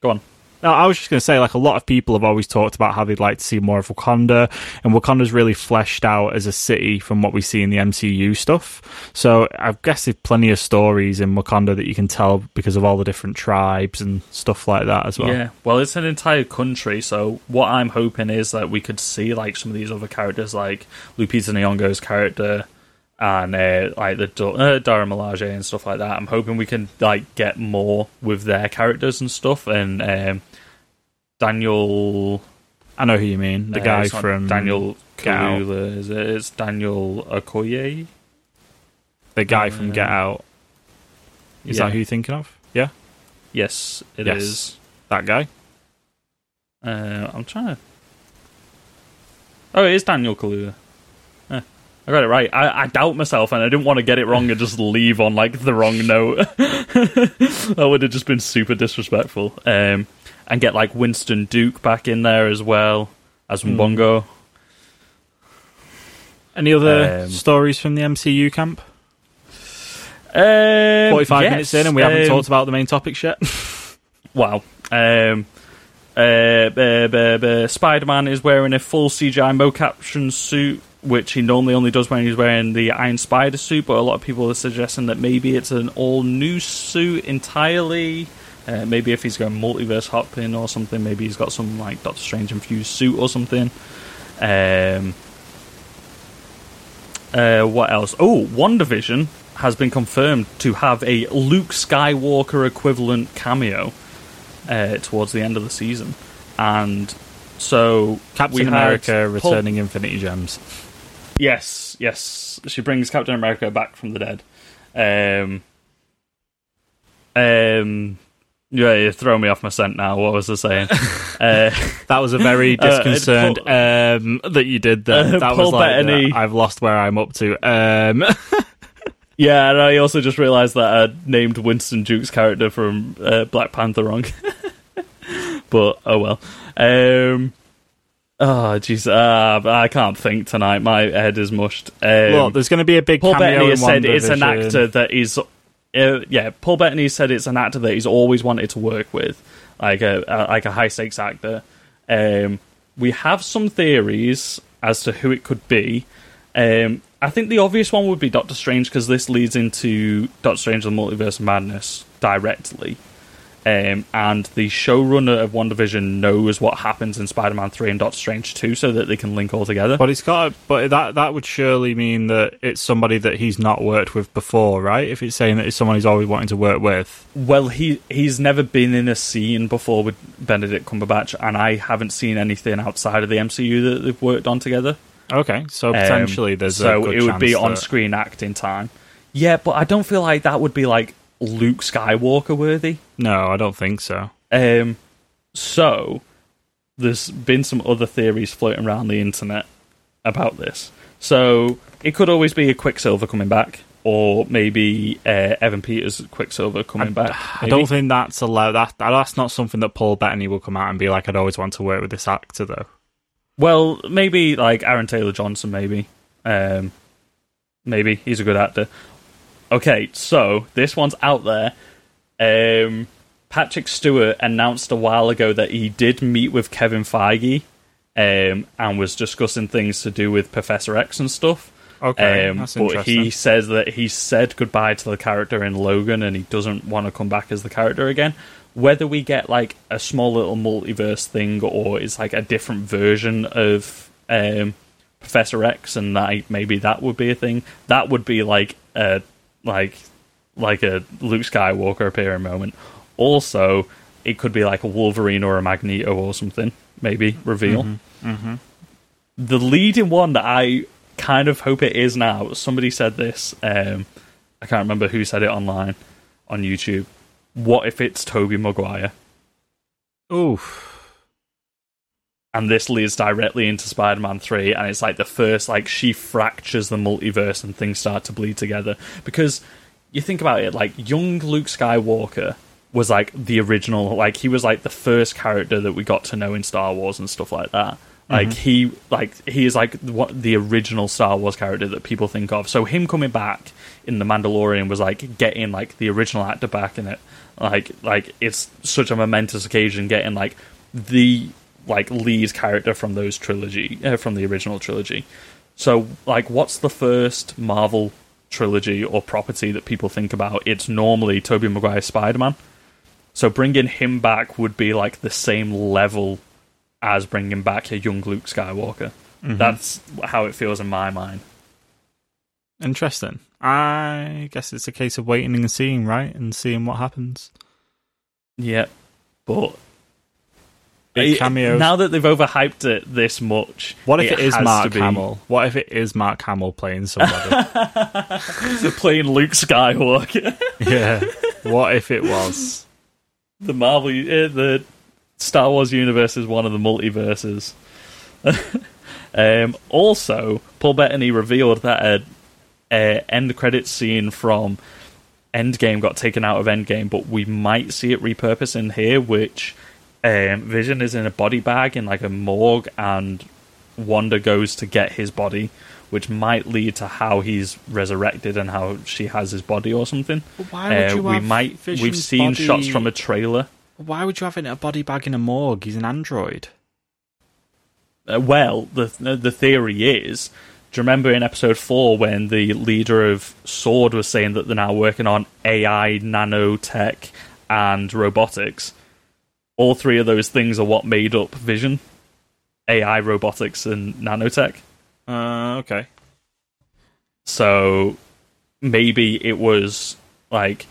Go on. no, I was just going to say, like, a lot of people have always talked about how they'd like to see more of Wakanda, and Wakanda's really fleshed out as a city from what we see in the MCU stuff. So I guess there's plenty of stories in Wakanda that you can tell because of all the different tribes and stuff like that as well. Yeah, well, it's an entire country, so what I'm hoping is that we could see like some of these other characters, like Lupita Nyong'o's character, and uh, like the uh, Dora Milaje and stuff like that. I'm hoping we can like get more with their characters and stuff. And um, Daniel, I know who you mean. The uh, guy from Daniel Get Kaluuya, is it? It's Daniel Okoye. The guy from Uh, Get Out. Is yeah. that who you're thinking of? Yeah, Yes, it is. Yes. that guy. Uh, I'm trying to. Oh, it is Daniel Kaluuya. I got it right. I, I doubt myself, and I didn't want to get it wrong and just leave on like the wrong note. *laughs* that would have just been super disrespectful. Um, and get like Winston Duke back in there as well as Hmm. Mbongo. Any other Um, stories from the MCU camp? Um, 45 yes, minutes in and we haven't um, talked about the main topics yet. *laughs* Wow. Um, uh, uh, uh, Spider Man is wearing a full CGI mocaption suit, which he normally only does when he's wearing the Iron Spider suit, but a lot of people are suggesting that maybe it's an all new suit entirely. Uh, maybe if he's going multiverse hopping or something, maybe he's got some like Doctor Strange infused suit or something. Um, uh, what else? Oh, WandaVision has been confirmed to have a Luke Skywalker equivalent cameo uh, towards the end of the season, and so Captain had America Paul- returning Infinity Gems. Yes, yes, she brings Captain America back from the dead. Um, um, yeah, you throw me off my scent now. What was I saying? *laughs* uh, *laughs* That was a very *laughs* Uh, disconcerted Paul- um, that you did there. Uh, that Paul was like, Bettany. uh, I've lost where I'm up to. Um, yeah, and I also just realised that I named Winston Duke's character from uh, Black Panther wrong. but oh well. Um, oh jeez, uh, I can't think tonight. My head is mushed. Um, look, there's going to be a big Paul cameo Bettany has said it's an actor that is. Uh, yeah, Paul Bettany said it's an actor that he's always wanted to work with, like a, a like a high stakes actor. Um, we have some theories as to who it could be. Um, I think the obvious one would be Doctor Strange because this leads into Doctor Strange and the Multiverse of Madness directly. Um, and the showrunner of WandaVision knows what happens in Spider-Man Three and Doctor Strange Two, so that they can link all together. But it's got. But that that would surely mean that it's somebody that he's not worked with before, right? If it's saying that it's someone he's always wanting to work with. Well, he he's never been in a scene before with Benedict Cumberbatch, and I haven't seen anything outside of the MCU that they've worked on together. Okay, so Um, potentially there's a so it would be chance on screen acting time. Yeah, but I don't feel like that would be like Luke Skywalker worthy. No, I don't think so. Um, so there's been some other theories floating around the internet about this. So it could always be a Quicksilver coming back, or maybe uh, Evan Peters Quicksilver coming back. I don't think that's allowed. That that's not something that Paul Bettany will come out and be like, "I'd always want to work with this actor," though. Well, maybe like Aaron Taylor Johnson, maybe. Um, maybe he's a good actor. Okay, so this one's out there. Um, Patrick Stewart announced a while ago that he did meet with Kevin Feige um, and was discussing things to do with Professor X and stuff. Okay, Um, that's but interesting. he says that he said goodbye to the character in Logan and he doesn't want to come back as the character again. Whether we get like a small little multiverse thing or it's like a different version of um, Professor X and that maybe that would be a thing. That would be like a like like a Luke Skywalker appearing moment. Also, it could be like a Wolverine or a Magneto or something. Maybe reveal. The leading one that I kind of hope it is now. Somebody said this. Um, I can't remember who said it online on YouTube. What if it's Tobey Maguire? Oof. And this leads directly into Spider-Man 3 and it's like the first like she fractures the multiverse and things start to bleed together. Because you think about it like young Luke Skywalker was like the original like he was like the first character that we got to know in Star Wars and stuff like that. Mm-hmm. Like he like he is like what the original Star Wars character that people think of. So him coming back in the Mandalorian was like getting like the original actor back in it. Like like it's such a momentous occasion getting like the like lead character from those trilogy uh, from the original trilogy. So like what's the first Marvel trilogy or property that people think about? It's normally Tobey Maguire's Spider-Man. So bringing him back would be like the same level as bringing back a young Luke Skywalker. That's how it feels in my mind. Interesting. I guess it's a case of waiting and seeing, right, and seeing what happens. Yeah, but Big now that they've overhyped it this much, what if it is Mark Hamill? What if it is Mark Hamill playing somebody? *laughs* playing Luke Skywalker? *laughs* yeah. What if it was? the Marvel, uh, the Star Wars universe is one of the multiverses. *laughs* um, also, Paul Bettany revealed that a, a end credit scene from Endgame got taken out of Endgame, but we might see it repurposed in here, which um, Vision is in a body bag in like a morgue, and Wanda goes to get his body, which might lead to how he's resurrected and how she has his body or something. Why would Uh, you we have might we've seen body- shots from a trailer. Why would you have it in a body bag in a morgue? He's an android. Uh, well, the the theory is. Do you remember in episode four when the leader of Sword was saying that they're now working on AI, nanotech, and robotics? All three of those things are what made up Vision: AI, robotics, and nanotech. Uh, okay. So maybe it was like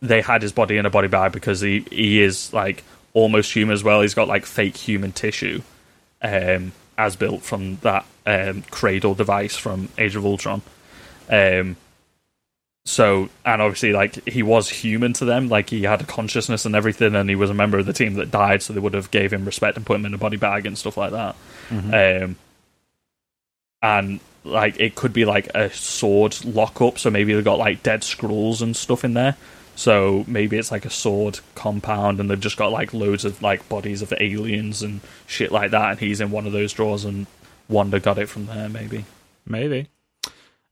they had his body in a body bag because he he is like almost human as well. He's got like fake human tissue, um, as built from that um, cradle device from Age of Ultron. Um, so and obviously like he was human to them, like he had a consciousness and everything, and he was a member of the team that died, so they would have gave him respect and put him in a body bag and stuff like that. Um, and like it could be like a sword lockup, so maybe they've got like dead Skrulls and stuff in there. So maybe it's like a sword compound, and they've just got like loads of like bodies of aliens and shit like that, and he's in one of those drawers, and Wanda got it from there, maybe. Maybe.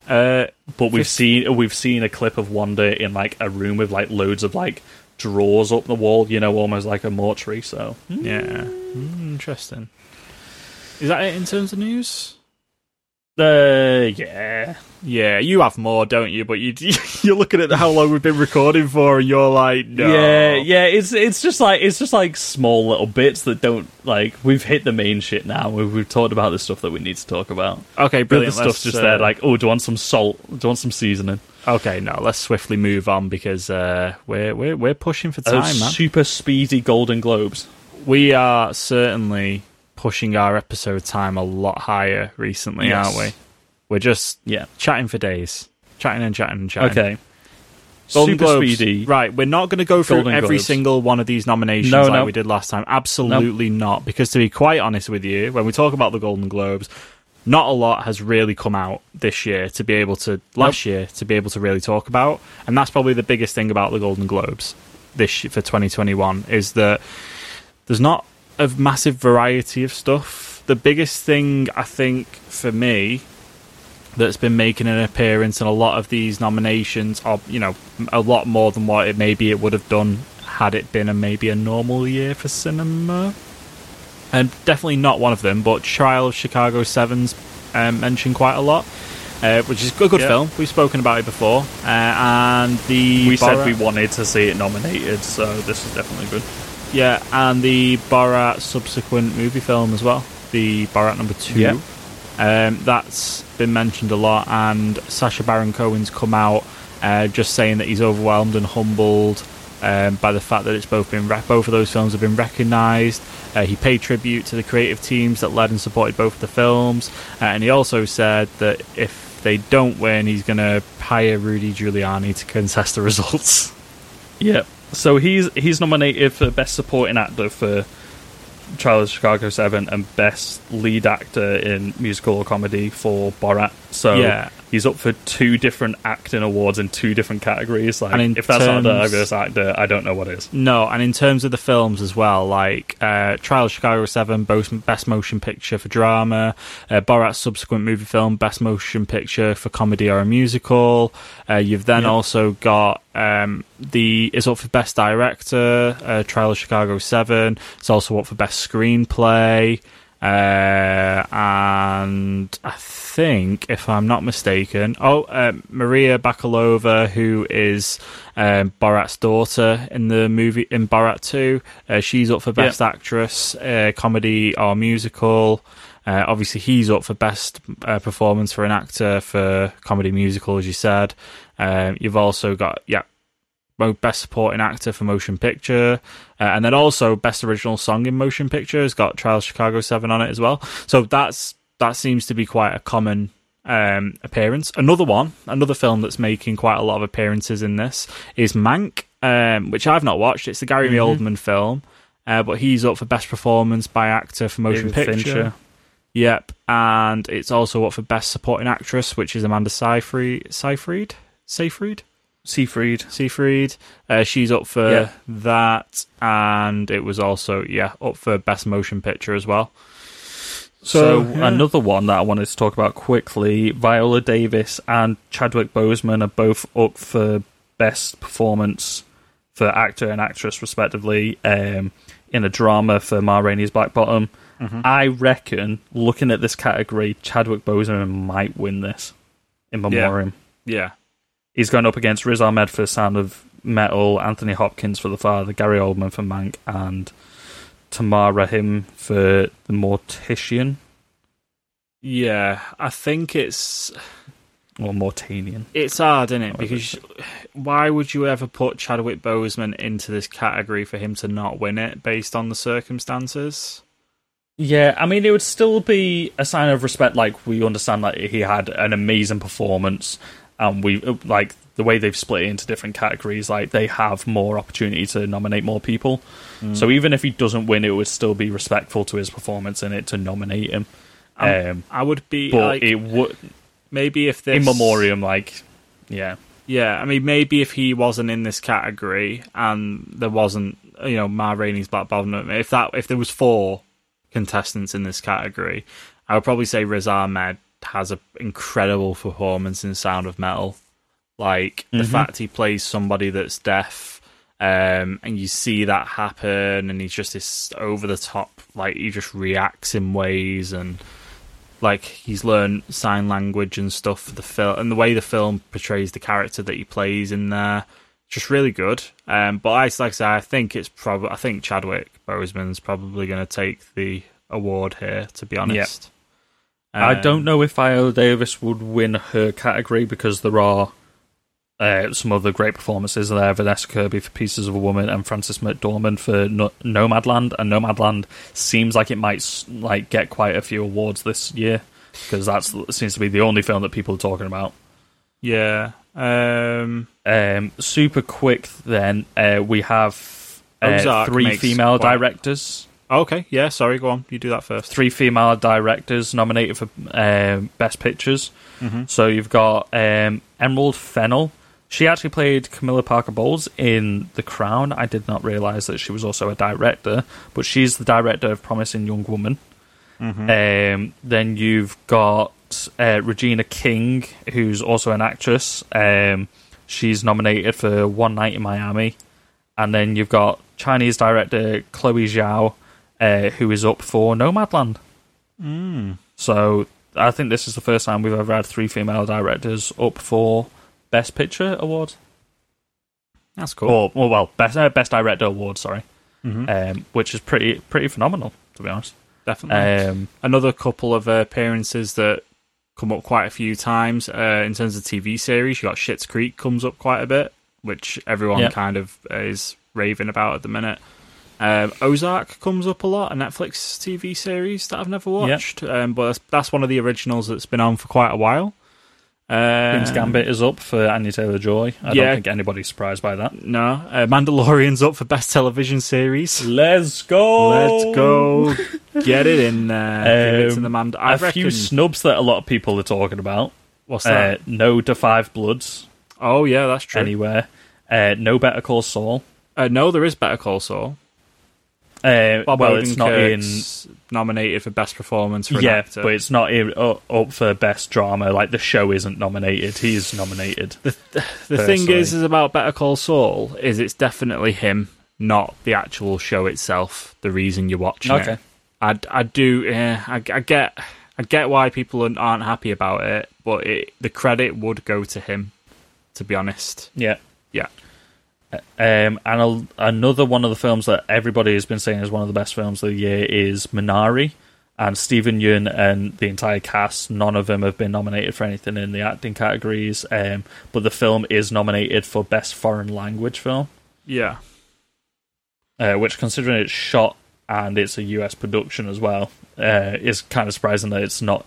Uh, But we've Fif- seen we've seen a clip of Wanda in like a room with like loads of like drawers up the wall, you know, almost like a mortuary. So yeah. Mm, interesting. Is that it in terms of news? Uh, yeah, Yeah, you have more, don't you? But you *laughs* you're looking at how long we've been recording for, and you're like, no. Yeah, yeah, it's it's just like it's just like small little bits that don't like we've hit the main shit now. We've, we've talked about the stuff that we need to talk about. Okay, The brilliant. other stuff's just uh, there, like oh, do you want some salt? Do you want some seasoning? Okay, no, let's swiftly move on because uh, we're we're we're pushing for time, Those man. super speedy Golden Globes. We are certainly pushing our episode time a lot higher recently, Yes. aren't we? We're just Yeah. chatting for days, chatting and chatting and chatting. Okay. Golden super Globes. speedy. Right, we're not going to go through Golden every Globes. single one of these nominations No, like no. we did last time. Absolutely not. Because to be quite honest with you, when we talk about the Golden Globes, not a lot has really come out this year to be able to last year to be able to really talk about, and that's probably the biggest thing about the Golden Globes this for 2021 is that there's not a massive variety of stuff. The biggest thing I think for me that's been making an appearance in a lot of these nominations, or you know, a lot more than what it maybe it would have done had it been a maybe a normal year for cinema. And definitely not one of them, but Trial of Chicago 7's um, mentioned quite a lot, uh, which is a good Yeah. film. We've spoken about it before, uh, and the We said we wanted to see it nominated, so this is definitely good. Yeah, and the Borat subsequent movie film as well, the Borat number two. Yeah. Um, that's been mentioned a lot, and Sacha Baron Cohen's come out uh, just saying that he's overwhelmed and humbled um, by the fact that it's both been re- both of those films have been recognised. Uh, he paid tribute to the creative teams that led and supported both of the films, uh, and he also said that if they don't win, he's going to hire Rudy Giuliani to contest the results. Yeah. So he's he's nominated for best supporting actor for Trial of Chicago Seven and best lead actor in musical or comedy for Borat. So Yeah. he's up for two different acting awards in two different categories. Like if that's not a terms- diverse actor, I don't know what is. No, and in terms of the films as well, like uh, Trial of Chicago 7, both Best Motion Picture for Drama, uh, Borat's subsequent movie film, Best Motion Picture for Comedy or a Musical. Uh, you've then Yeah. also got um, the is up for Best Director, uh, Trial of Chicago 7. It's also up for Best Screenplay. Uh, and I think, if I'm not mistaken, oh, uh, Maria Bakalova, who is um, Borat's daughter in the movie in Borat 2, uh, she's up for. Best Actress, uh, Comedy or Musical. Uh, obviously, he's up for Best uh, Performance for an Actor for Comedy Musical, as you said. Um, you've also got, yeah, best supporting actor for motion picture, uh, and then also best original song in motion picture has got Trials Chicago Seven on it as well. So that's that seems to be quite a common um, appearance. Another one, another film that's making quite a lot of appearances in this is Mank, um, which I've not watched. It's the Gary Oldman film, uh, but he's up for best performance by actor for motion David picture. Fincher. Yep, and it's also up for best supporting actress, which is Amanda Seyfried. Seyfried. Seyfried. Seafried. Seafried. Uh, she's up for Yeah. that, and it was also yeah up for best motion picture as well. So, So, yeah. another one that I wanted to talk about quickly: Viola Davis and Chadwick Boseman are both up for best performance for actor and actress, respectively, um, in a drama for Ma Rainey's Black Bottom. Mm-hmm. I reckon, looking at this category, Chadwick Boseman might win this in memoriam. Yeah. He's going up against Riz Ahmed for Sound of Metal, Anthony Hopkins for The Father, Gary Oldman for Mank, and Tahar Rahim for The Mortician Yeah. I think it's or Mortanian. it's hard, isn't it? Because why would you ever put Chadwick Boseman into this category for him to not win it based on the circumstances? Yeah, I mean, it would still be a sign of respect. Like we understand that he had an amazing performance, and we uh, like the way they've split it into different categories. Like they have more opportunity to nominate more people. Mm. So even if he doesn't win, it would still be respectful to his performance in it to nominate him. Um, um I would be but like it would maybe if this in memoriam, like yeah, Yeah, I mean, maybe if he wasn't in this category and there wasn't, you know, Ma Rainey's Black Bottom, if that if there was four contestants in this category, I would probably say Riz Ahmed has an incredible performance in Sound of Metal. Like the fact he plays somebody that's deaf, um, and you see that happen, and he's just this over the top, like he just reacts in ways and like he's learned sign language and stuff. For the film and the way the film portrays the character that he plays in there just really good. Um but I like I say I think it's probably I think Chadwick Boseman's probably going to take the award here to be honest. I Um, don't know if Viola Davis would win her category because there are uh, some other great performances there. Vanessa Kirby for Pieces of a Woman and Frances McDormand for no- Nomadland. And Nomadland seems like it might like get quite a few awards this year because that seems to be the only film that people are talking about. yeah um Um, super quick, then uh, we have uh, three female quite- directors. Okay yeah sorry go on you do that first three female directors nominated for um, best pictures. Mm-hmm. So you've got um, Emerald Fennell. She actually played Camilla Parker Bowles in The Crown. I did not realize that she was also a director, but she's the director of Promising Young Woman. Um, then you've got uh, Regina King, who's also an actress. Um, she's nominated for One Night in Miami. And then you've got Chinese director Chloe Zhao, uh, who is up for Nomadland. So I think this is the first time we've ever had three female directors up for Best Picture award, that's cool or, or well, best uh, Best Director award. Sorry, Mm-hmm. um, which is pretty pretty phenomenal to be honest. definitely Um, another couple of uh, appearances that come up quite a few times uh, in terms of TV series. You got Schitt's Creek comes up quite a bit, which everyone Yep. kind of is raving about at the minute. Um, Ozark comes up a lot, a Netflix TV series that I've never watched, um, but that's, that's one of the originals that's been on for quite a while. Uh, Queen's Gambit is up for Anya Taylor Joy. I Yeah. don't think anybody's surprised by that. No, uh, Mandalorian's up for best television series. Let's go. Let's go, get it in there. Give it to Um, the Mand- I A reckon, few snubs that a lot of people are talking about. what's Uh, that? no to Five Bloods oh yeah, that's true. anywhere. Uh, no Better Call Saul. Uh, no, there is Better Call Saul. Uh, Bob well, it's not in. Nominated for best performance for Yeah, actor. but it's not in, uh, up for best drama. Like the show isn't nominated. He's nominated. the the thing is, is about Better Call Saul is it's definitely him, not the actual show itself. The reason you're watching Okay. it. I, I do. Yeah, I, I get. I get why people aren't- aren't happy about it, but it, the credit would go to him. To be honest, Yeah. yeah. Um, and a, another one of the films that everybody has been saying is one of the best films of the year is Minari. And Steven Yeun and the entire cast, none of them have been nominated for anything in the acting categories. Um, but the film is nominated for Best Foreign Language Film, Yeah, uh, which, considering it's shot and it's a US production as well, uh, is kind of surprising that it's not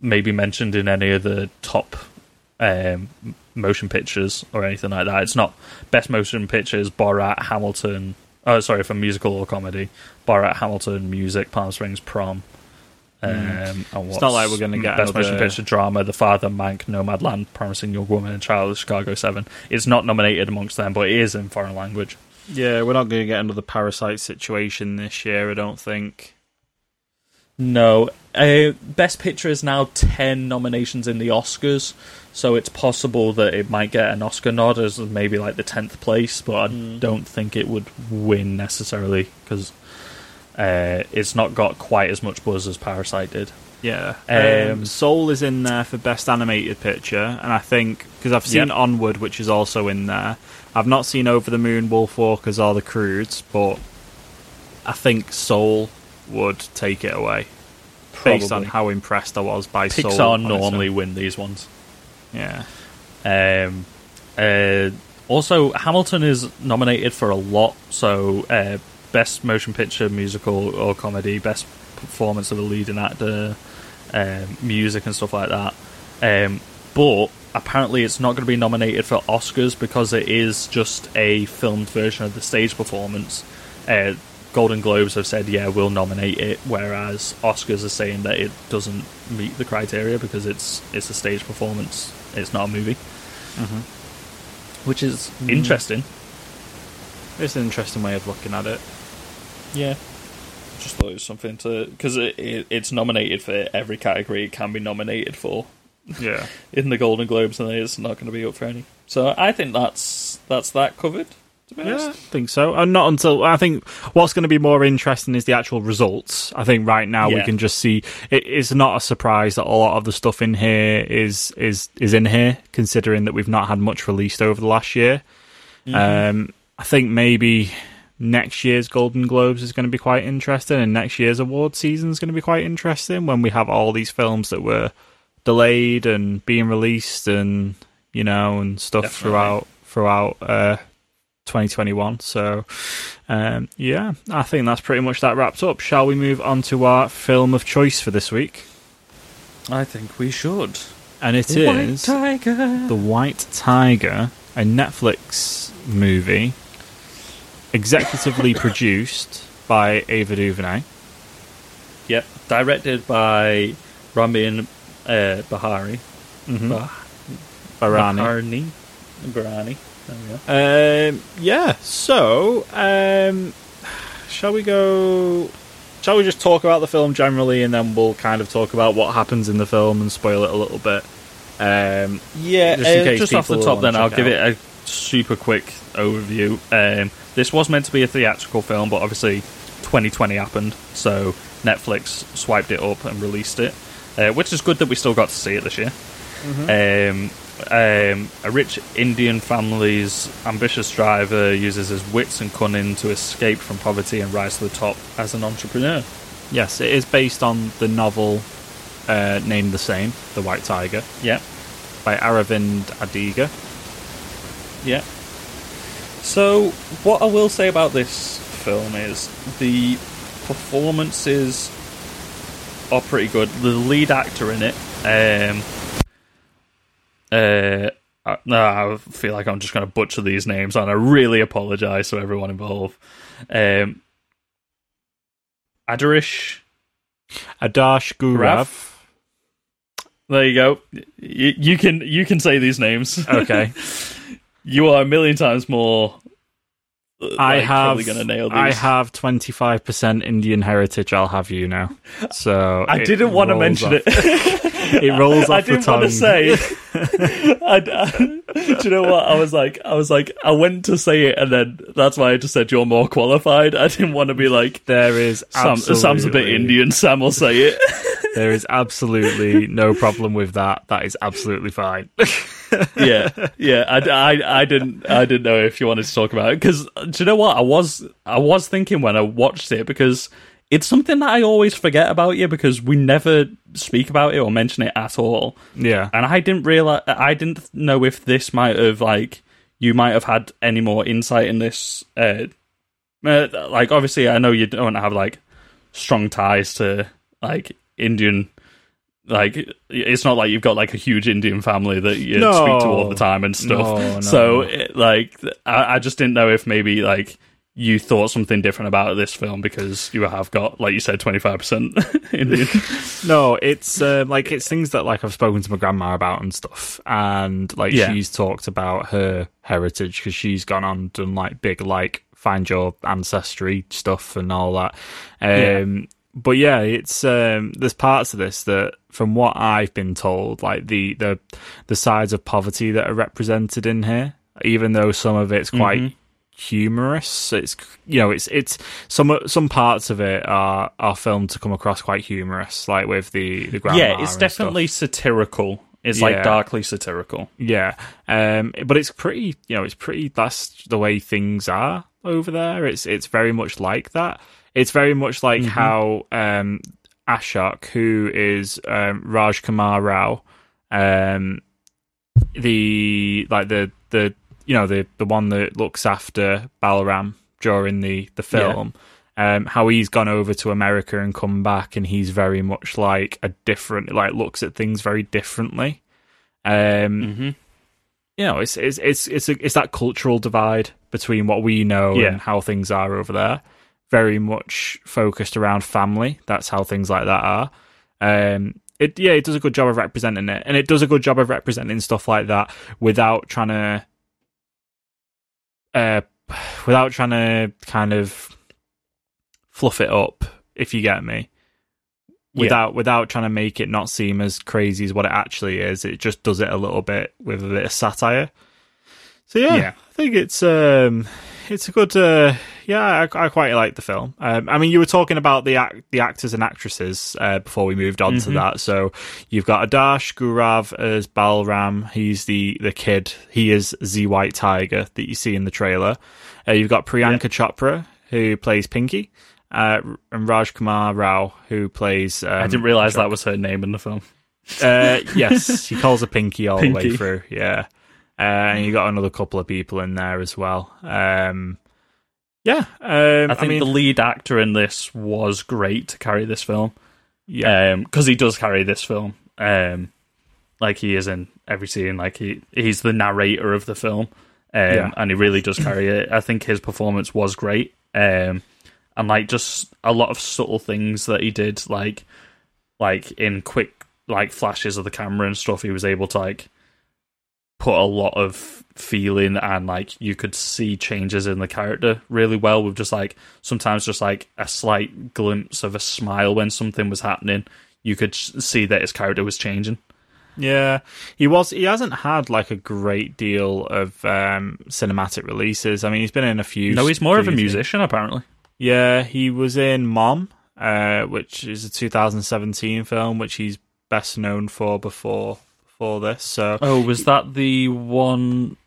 maybe mentioned in any of the top um, motion pictures or anything like that. It's not best motion pictures, Borat, Hamilton. Oh, sorry, for musical or comedy, Borat, Hamilton, music, Palm Springs, Prom. Um, and Hmm. not like we're gonna get best motion picture drama, The Father, Mank, Nomadland, Promising Young Woman, and Trial of Chicago Seven. It's not nominated amongst them, but it is in foreign language. yeah. We're not going to get another parasite situation this year. I don't think. No. Uh, Best Picture is now 10 nominations in the Oscars, so it's possible that it might get an Oscar nod as maybe like the 10th place, but I don't think it would win necessarily because uh, it's not got quite as much buzz as Parasite did. Yeah, Um, um, Soul is in there for best animated picture, and I think because I've seen Yep. Onward, which is also in there. I've not seen Over the Moon, Wolfwalkers, or The Croods, but I think Soul would take it away based on how impressed I was by Soul. Pixar its normally win these ones. yeah, Um, uh, also, Hamilton is nominated for a lot. So, uh, best motion picture, musical or comedy, best performance of a leading actor, um, music and stuff like that. Um, but apparently, it's not going to be nominated for Oscars because it is just a filmed version of the stage performance. Uh, Golden Globes have said, yeah, we'll nominate it, whereas Oscars are saying that it doesn't meet the criteria because it's it's a stage performance, it's not a movie mm-hmm. which is mm. interesting. it's an interesting way of looking at it. Yeah, just thought it was something to because it, it, it's nominated for every category it can be nominated for Yeah, *laughs* in the Golden Globes, and it's not going to be up for any. So I think that's that's that covered. Yeah, I think so. And not until I think what's going to be more interesting is the actual results. I think right now we can just see it, it's not a surprise that a lot of the stuff in here is is is in here, considering that we've not had much released over the last year. Um, I think maybe next year's Golden Globes is going to be quite interesting, and next year's award season is going to be quite interesting when we have all these films that were delayed and being released, and you know, and stuff Definitely. throughout throughout uh, 2021. So, um, yeah, I think that's pretty much that wrapped up. Shall we move on to our film of choice for this week? I think we should. And it White is Tiger. The White Tiger, a Netflix movie, executively *laughs* produced by Ava DuVernay. Yep, directed by Ramin uh, Bahari. Mm-hmm. Bah- Barani. Baharni. Barani. There we go. Um, yeah. So, um, shall we go? Shall we just talk about the film generally, and then we'll kind of talk about what happens in the film and spoil it a little bit. Um, Yeah, Just in uh, case just off the top, then I'll give out. it a super quick overview. Um, this was meant to be a theatrical film, but obviously 2020 happened, so Netflix swiped it up and released it, uh, which is good that we still got to see it this year. Um, um, a rich Indian family's ambitious driver uses his wits and cunning to escape from poverty and rise to the top as an entrepreneur. yes, it is based on the novel uh, named the same, The White Tiger, Yeah, by Aravind Adiga. Yeah. So, what I will say about this film is the performances are pretty good. The lead actor in it, um, uh, uh, no, I feel like I'm just going to butcher these names, and I really apologise to everyone involved. Um, Adarish, Adarsh Gourav. there you go. You, you can you can say these names. Okay. *laughs* you are a million times more. I like, have gonna nail these. I have twenty five percent Indian heritage. I'll have you now. So I didn't want to mention off- it. *laughs* It rolls off I didn't want to say. *laughs* I, I- do you know what? I was like, I was like, I went to say it, and then that's why I just said you're more qualified. I didn't want to be like, There is Sam, Sam's a bit Indian. Sam will say it. *laughs* There is absolutely no problem with that. That is absolutely fine. Yeah, yeah. I, I, I didn't, I didn't know if you wanted to talk about it because do you know what? I was, I was thinking when I watched it because it's something that I always forget about you because we never speak about it or mention it at all. yeah. and I didn't realize I didn't know if this might have like you might have had any more insight in this. Uh, uh, like obviously, I know you don't have like strong ties to like Indian. Like it's not like you've got like a huge Indian family that you No. speak to all the time and stuff. No, no, so it, like I, I just didn't know if maybe like you thought something different about this film because you have got like you said twenty five percent *laughs* Indian. No, it's uh, like it's things that like I've spoken to my grandma about and stuff, and like Yeah. she's talked about her heritage because she's gone on done like big like find your ancestry stuff and all that. Um, but yeah, it's um, there's parts of this that, from what I've been told, like the the the sides of poverty that are represented in here, even though some of it's quite Mhm. humorous. It's you know, it's it's some some parts of it are are filmed to come across quite humorous, like with the the grandma. yeah, it's definitely stuff. satirical. It's Yeah. like darkly satirical. yeah. Um, but it's pretty, you know, it's pretty. That's the way things are over there. It's it's very much like that. It's very much like how um Ashok, who is um, Rajkummar Rao, um, the like the the you know the the one that looks after Balram during the the film. Um, how he's gone over to America and come back, and he's very much like a different, like looks at things very differently. Um, Mm-hmm. you know, it's it's it's it's a, it's that cultural divide between what we know Yeah. and how things are over there. Very much focused around family. That's how things like that are. Um, it yeah, it does a good job of representing it, and it does a good job of representing stuff like that without trying to, uh, without trying to kind of fluff it up. If you get me Yeah. without without trying to make it not seem as crazy as what it actually is. It just does it a little bit with a bit of satire. So yeah, Yeah. I think it's um it's a good uh yeah I, I quite like the film. Um, I mean you were talking about the act, the actors and actresses uh, before we moved on to that. So you've got Adash Gourav as Balram. He's the the kid. He is the White Tiger that you see in the trailer. Uh, you've got Priyanka Chopra who plays Pinky. Uh, and Rajkummar Rao, who plays. Um, I didn't realize that was her name in the film. uh, yes, he calls her Pinky all the way through. Yeah, uh, and you got another couple of people in there as well. Um, yeah, um, I think mean, the lead actor in this was great to carry this film. yeah, because he does carry this film. Um, like he is in every scene. Like he he's the narrator of the film, um, Yeah. and he really does carry it. I think his performance was great. Um, and like just a lot of subtle things that he did, like like in quick like flashes of the camera and stuff. He was able to like put a lot of feeling and like you could see changes in the character really well with just like sometimes just like a slight glimpse of a smile when something was happening you could see that his character was changing yeah. He was. He hasn't had like a great deal of um, cinematic releases. I mean, he's been in a few. no he's more of a things. musician apparently Yeah, he was in Mom, uh, which is a 2017 film, which he's best known for before before this. So oh was that the one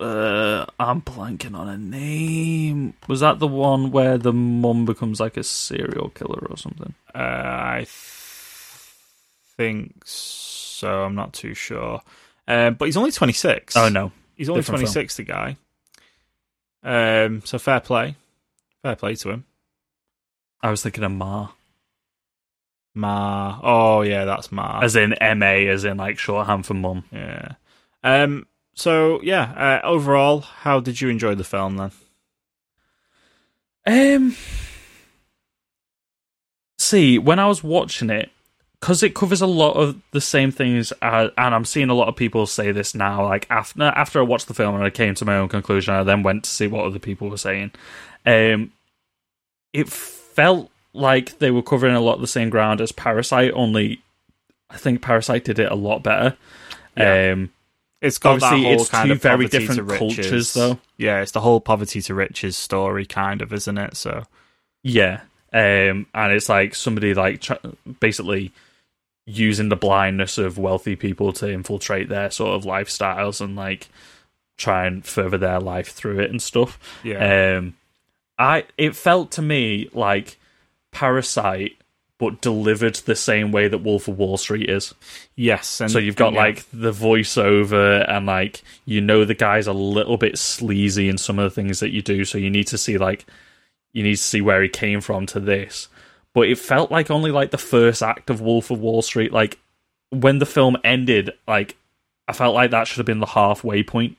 uh i'm blanking on a name was that the one where the mum becomes like a serial killer or something uh, I th- think so. I'm not too sure. Um, but he's only 26. oh no he's only different film. 26. The guy. Um, so fair play, fair play to him. i was thinking of ma Ma. Oh yeah, that's Ma. as in ma as in like shorthand for mum yeah. Um. So yeah. Uh, overall, how did you enjoy the film then? Um, see, when I was watching it, because it covers a lot of the same things, uh, and I'm seeing a lot of people say this now. Like after after I watched the film and I came to my own conclusion, I then went to see what other people were saying. Um, it felt like they were covering a lot of the same ground as Parasite, only I think Parasite did it a lot better. Yeah. Um, It's got Obviously, that whole it's kind two of very different cultures, though. Yeah, it's the whole poverty to riches story, kind of, isn't it? So Yeah, um, and it's like somebody like tr- basically using the blindness of wealthy people to infiltrate their sort of lifestyles and like try and further their life through it and stuff. yeah, Um, I it felt to me like Parasite, but delivered the same way that Wolf of Wall Street is. yes. And So you've got yeah. like the voiceover and like you know the guy's a little bit sleazy in some of the things that you do, so you need to see like you need to see where he came from to this. But it felt like only like the first act of Wolf of Wall Street. Like when the film ended, like I felt like that should have been the halfway point.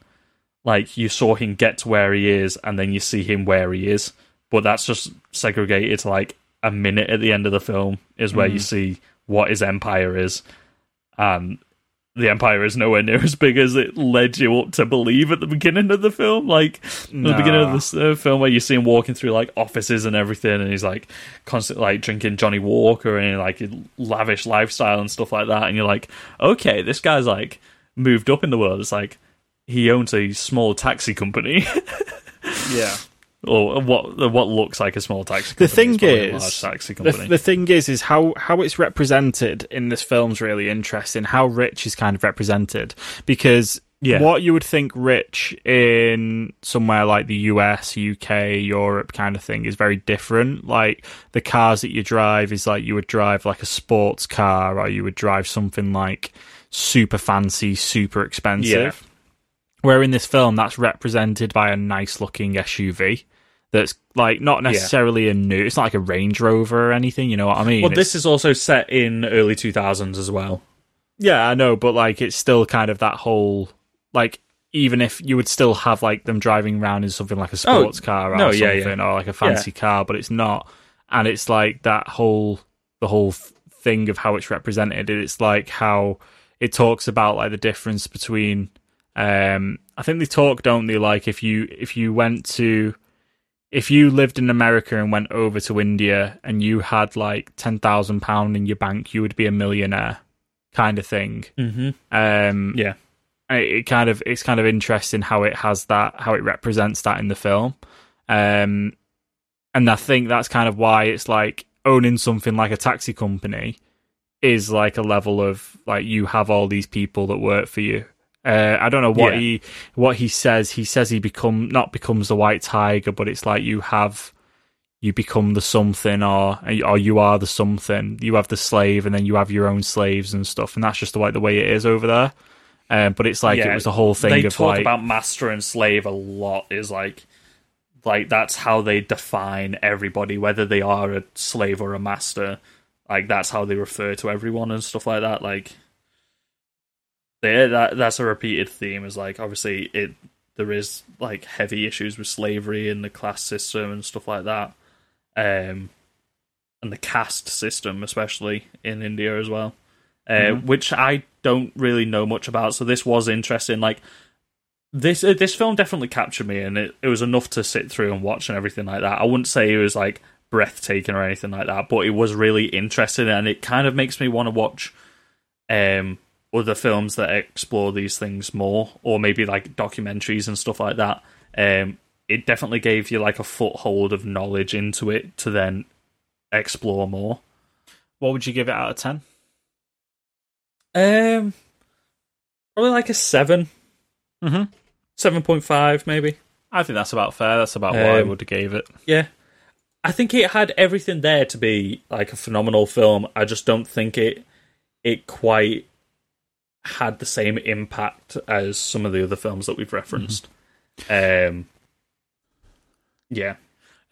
Like you saw him get to where he is, and then you see him where he is. But that's just segregated to like a minute at the end of the film is where you see what his empire is, and the empire is nowhere near *laughs* as big as it led you up to believe at the beginning of the film. Like at the beginning of this uh, film, where you see him walking through like offices and everything, and he's like constantly like drinking Johnnie Walker and like lavish lifestyle and stuff like that, and you're like, okay, this guy's like moved up in the world. It's like he owns a small taxi company. *laughs* Yeah. Or what what looks like a small taxi company. The thing It's probably a is, taxi The, company. the thing is, is how how it's represented in this film's really interesting. How rich is kind of represented because Yeah. what you would think rich in somewhere like the US, UK, Europe kind of thing is very different. Like the cars that you drive is like you would drive like a sports car, or you would drive something like super fancy, super expensive. Yeah. Where in this film, that's represented by a nice looking SUV. That's like not necessarily a new. It's not like a Range Rover or anything. You know what I mean? well, It's- this is also set in early 2000s as well. Yeah, I know, but like it's still kind of that whole like even if you would still have like them driving around in something like a sports car or Oh, no, yeah, something yeah. or like a fancy car, but it's not. And it's like that whole the whole thing of how it's represented. It's like how it talks about like the difference between um I think they talk, don't they, like if you if you went to if you lived in America and went over to India and you had like ten thousand pound in your bank, you would be a millionaire, kind of thing. Mm-hmm. Um, Yeah. it, it kind of it's kind of interesting how it has that how it represents that in the film, um, and I think that's kind of why it's like owning something like a taxi company is like a level of like you have all these people that work for you. Uh, I don't know what Yeah. he what he says. He says he become not becomes the white tiger, but it's like you have you become the something or or you are the something. You have the slave, and then you have your own slaves and stuff, and that's just the way the way it is over there. Um, but it's like it was a whole thing They of talk like about master and slave a lot. Is like, like that's how they define everybody, whether they are a slave or a master. Like that's how they refer to everyone and stuff like that. Like, they, that that's a repeated theme. Is like obviously it there is like heavy issues with slavery and the class system and stuff like that, um, and the caste system especially in India as well uh, which I don't really know much about. So this was interesting. Like this, uh, this film definitely captured me, and it, it was enough to sit through and watch and everything like that. I wouldn't say it was like breathtaking or anything like that, but it was really interesting, and it kind of makes me want to watch um other films that explore these things more, or maybe like documentaries and stuff like that. Um, it definitely gave you like a foothold of knowledge into it to then explore more. what would you give it out of ten? Um, probably like a seven, Mm-hmm. seven point five, maybe. I think that's about fair. That's about what I Um, would have gave it. Yeah, I think it had everything there to be like a phenomenal film. I just don't think it it quite had the same impact as some of the other films that we've referenced. Um, yeah,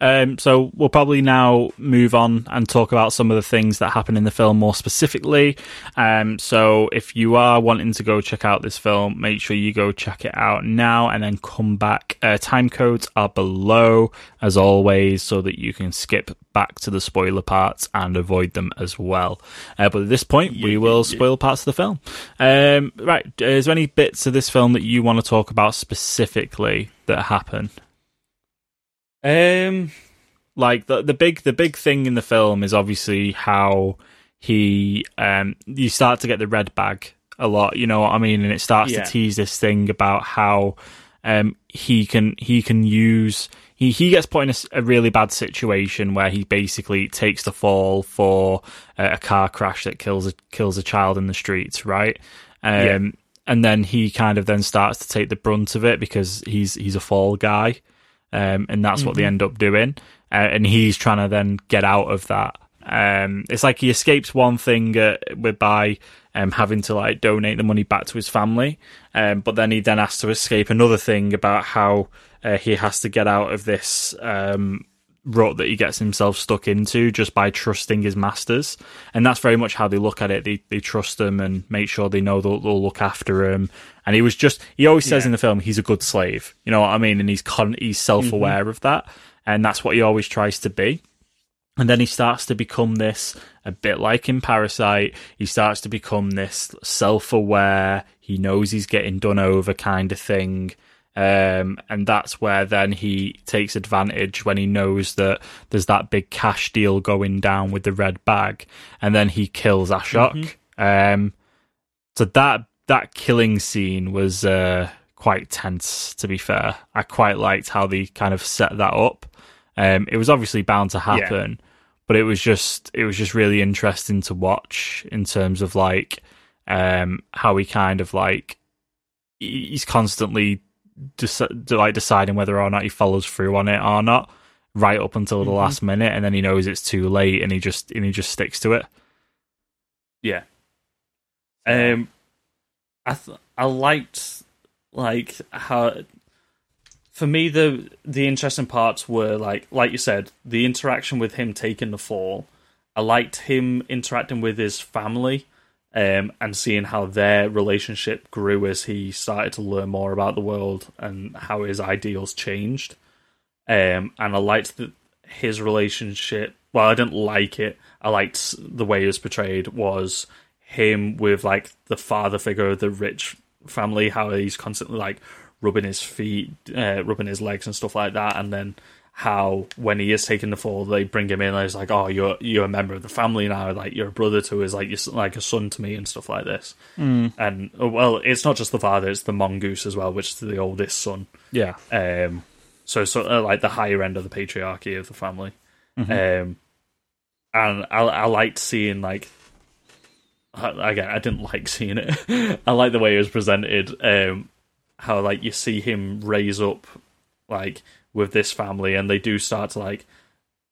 Um, so we'll probably now move on and talk about some of the things that happen in the film more specifically. Um, so if you are wanting to go check out this film, make sure you go check it out now and then come back. Uh, time codes are below as always, so that you can skip back to the spoiler parts and avoid them as well. Uh, but at this point, we will spoil parts of the film. Um, right, is there any bits of this film that you want to talk about specifically that happen? Um, like the the big the big thing in the film is obviously how he um you start to get the red bag a lot you know what i mean and it starts Yeah. to tease this thing about how um he can he can use he he gets put in a, a really bad situation where he basically takes the fall for a, a car crash that kills a kills a child in the streets right um Yeah. and then he kind of then starts to take the brunt of it because he's he's a fall guy um, and that's what they end up doing. Uh, and he's trying to then get out of that. Um, it's like he escapes one thing uh, by um, having to like donate the money back to his family, um, but then he then has to escape another thing about how uh, he has to get out of this um, rut that he gets himself stuck into just by trusting his masters, and that's very much how they look at it. They they trust them and make sure they know they'll, they'll look after him. And he was just he always says Yeah. in the film he's a good slave. You know what I mean? And he's con- he's self aware mm-hmm. of that, and that's what he always tries to be. And then he starts to become this, a bit like in Parasite, he starts to become this self aware, he knows he's getting done over kind of thing. Um, and that's where then he takes advantage when he knows that there's that big cash deal going down with the red bag. And then he kills Ashok. Um, so that, that killing scene was, uh, quite tense, to be fair. I quite liked how they kind of set that up. Um, it was obviously bound to happen, but it was just it was just really interesting to watch in terms of like um, how he kind of like he- he's constantly just like deciding whether or not he follows through on it or not, right up until the last minute, and then he knows it's too late, and he just and he just sticks to it. Yeah. Um, I th- I liked like how for me the the interesting parts were like like you said the interaction with him taking the fall. I liked him interacting with his family. Um, and seeing how their relationship grew as he started to learn more about the world and how his ideals changed. Um, and I liked that his relationship. Well, I didn't like it. I liked the way it was portrayed. Was him with like the father figure of the rich family, how he's constantly like rubbing his feet, uh, rubbing his legs and stuff like that, and then how when he is taking the fall, they bring him in and it's like, oh, you're you're a member of the family now, like you're a brother to us, like you're like a son to me and stuff like this. Mm. And uh, well, it's not just the father; it's the mongoose as well, which is the oldest son. Yeah, Um, so sort of like the higher end of the patriarchy of the family. Um, and I I liked seeing like I- again I didn't *laughs* like seeing it. I like the way it was presented. Um, how like you see him raise up like with this family, and they do start to like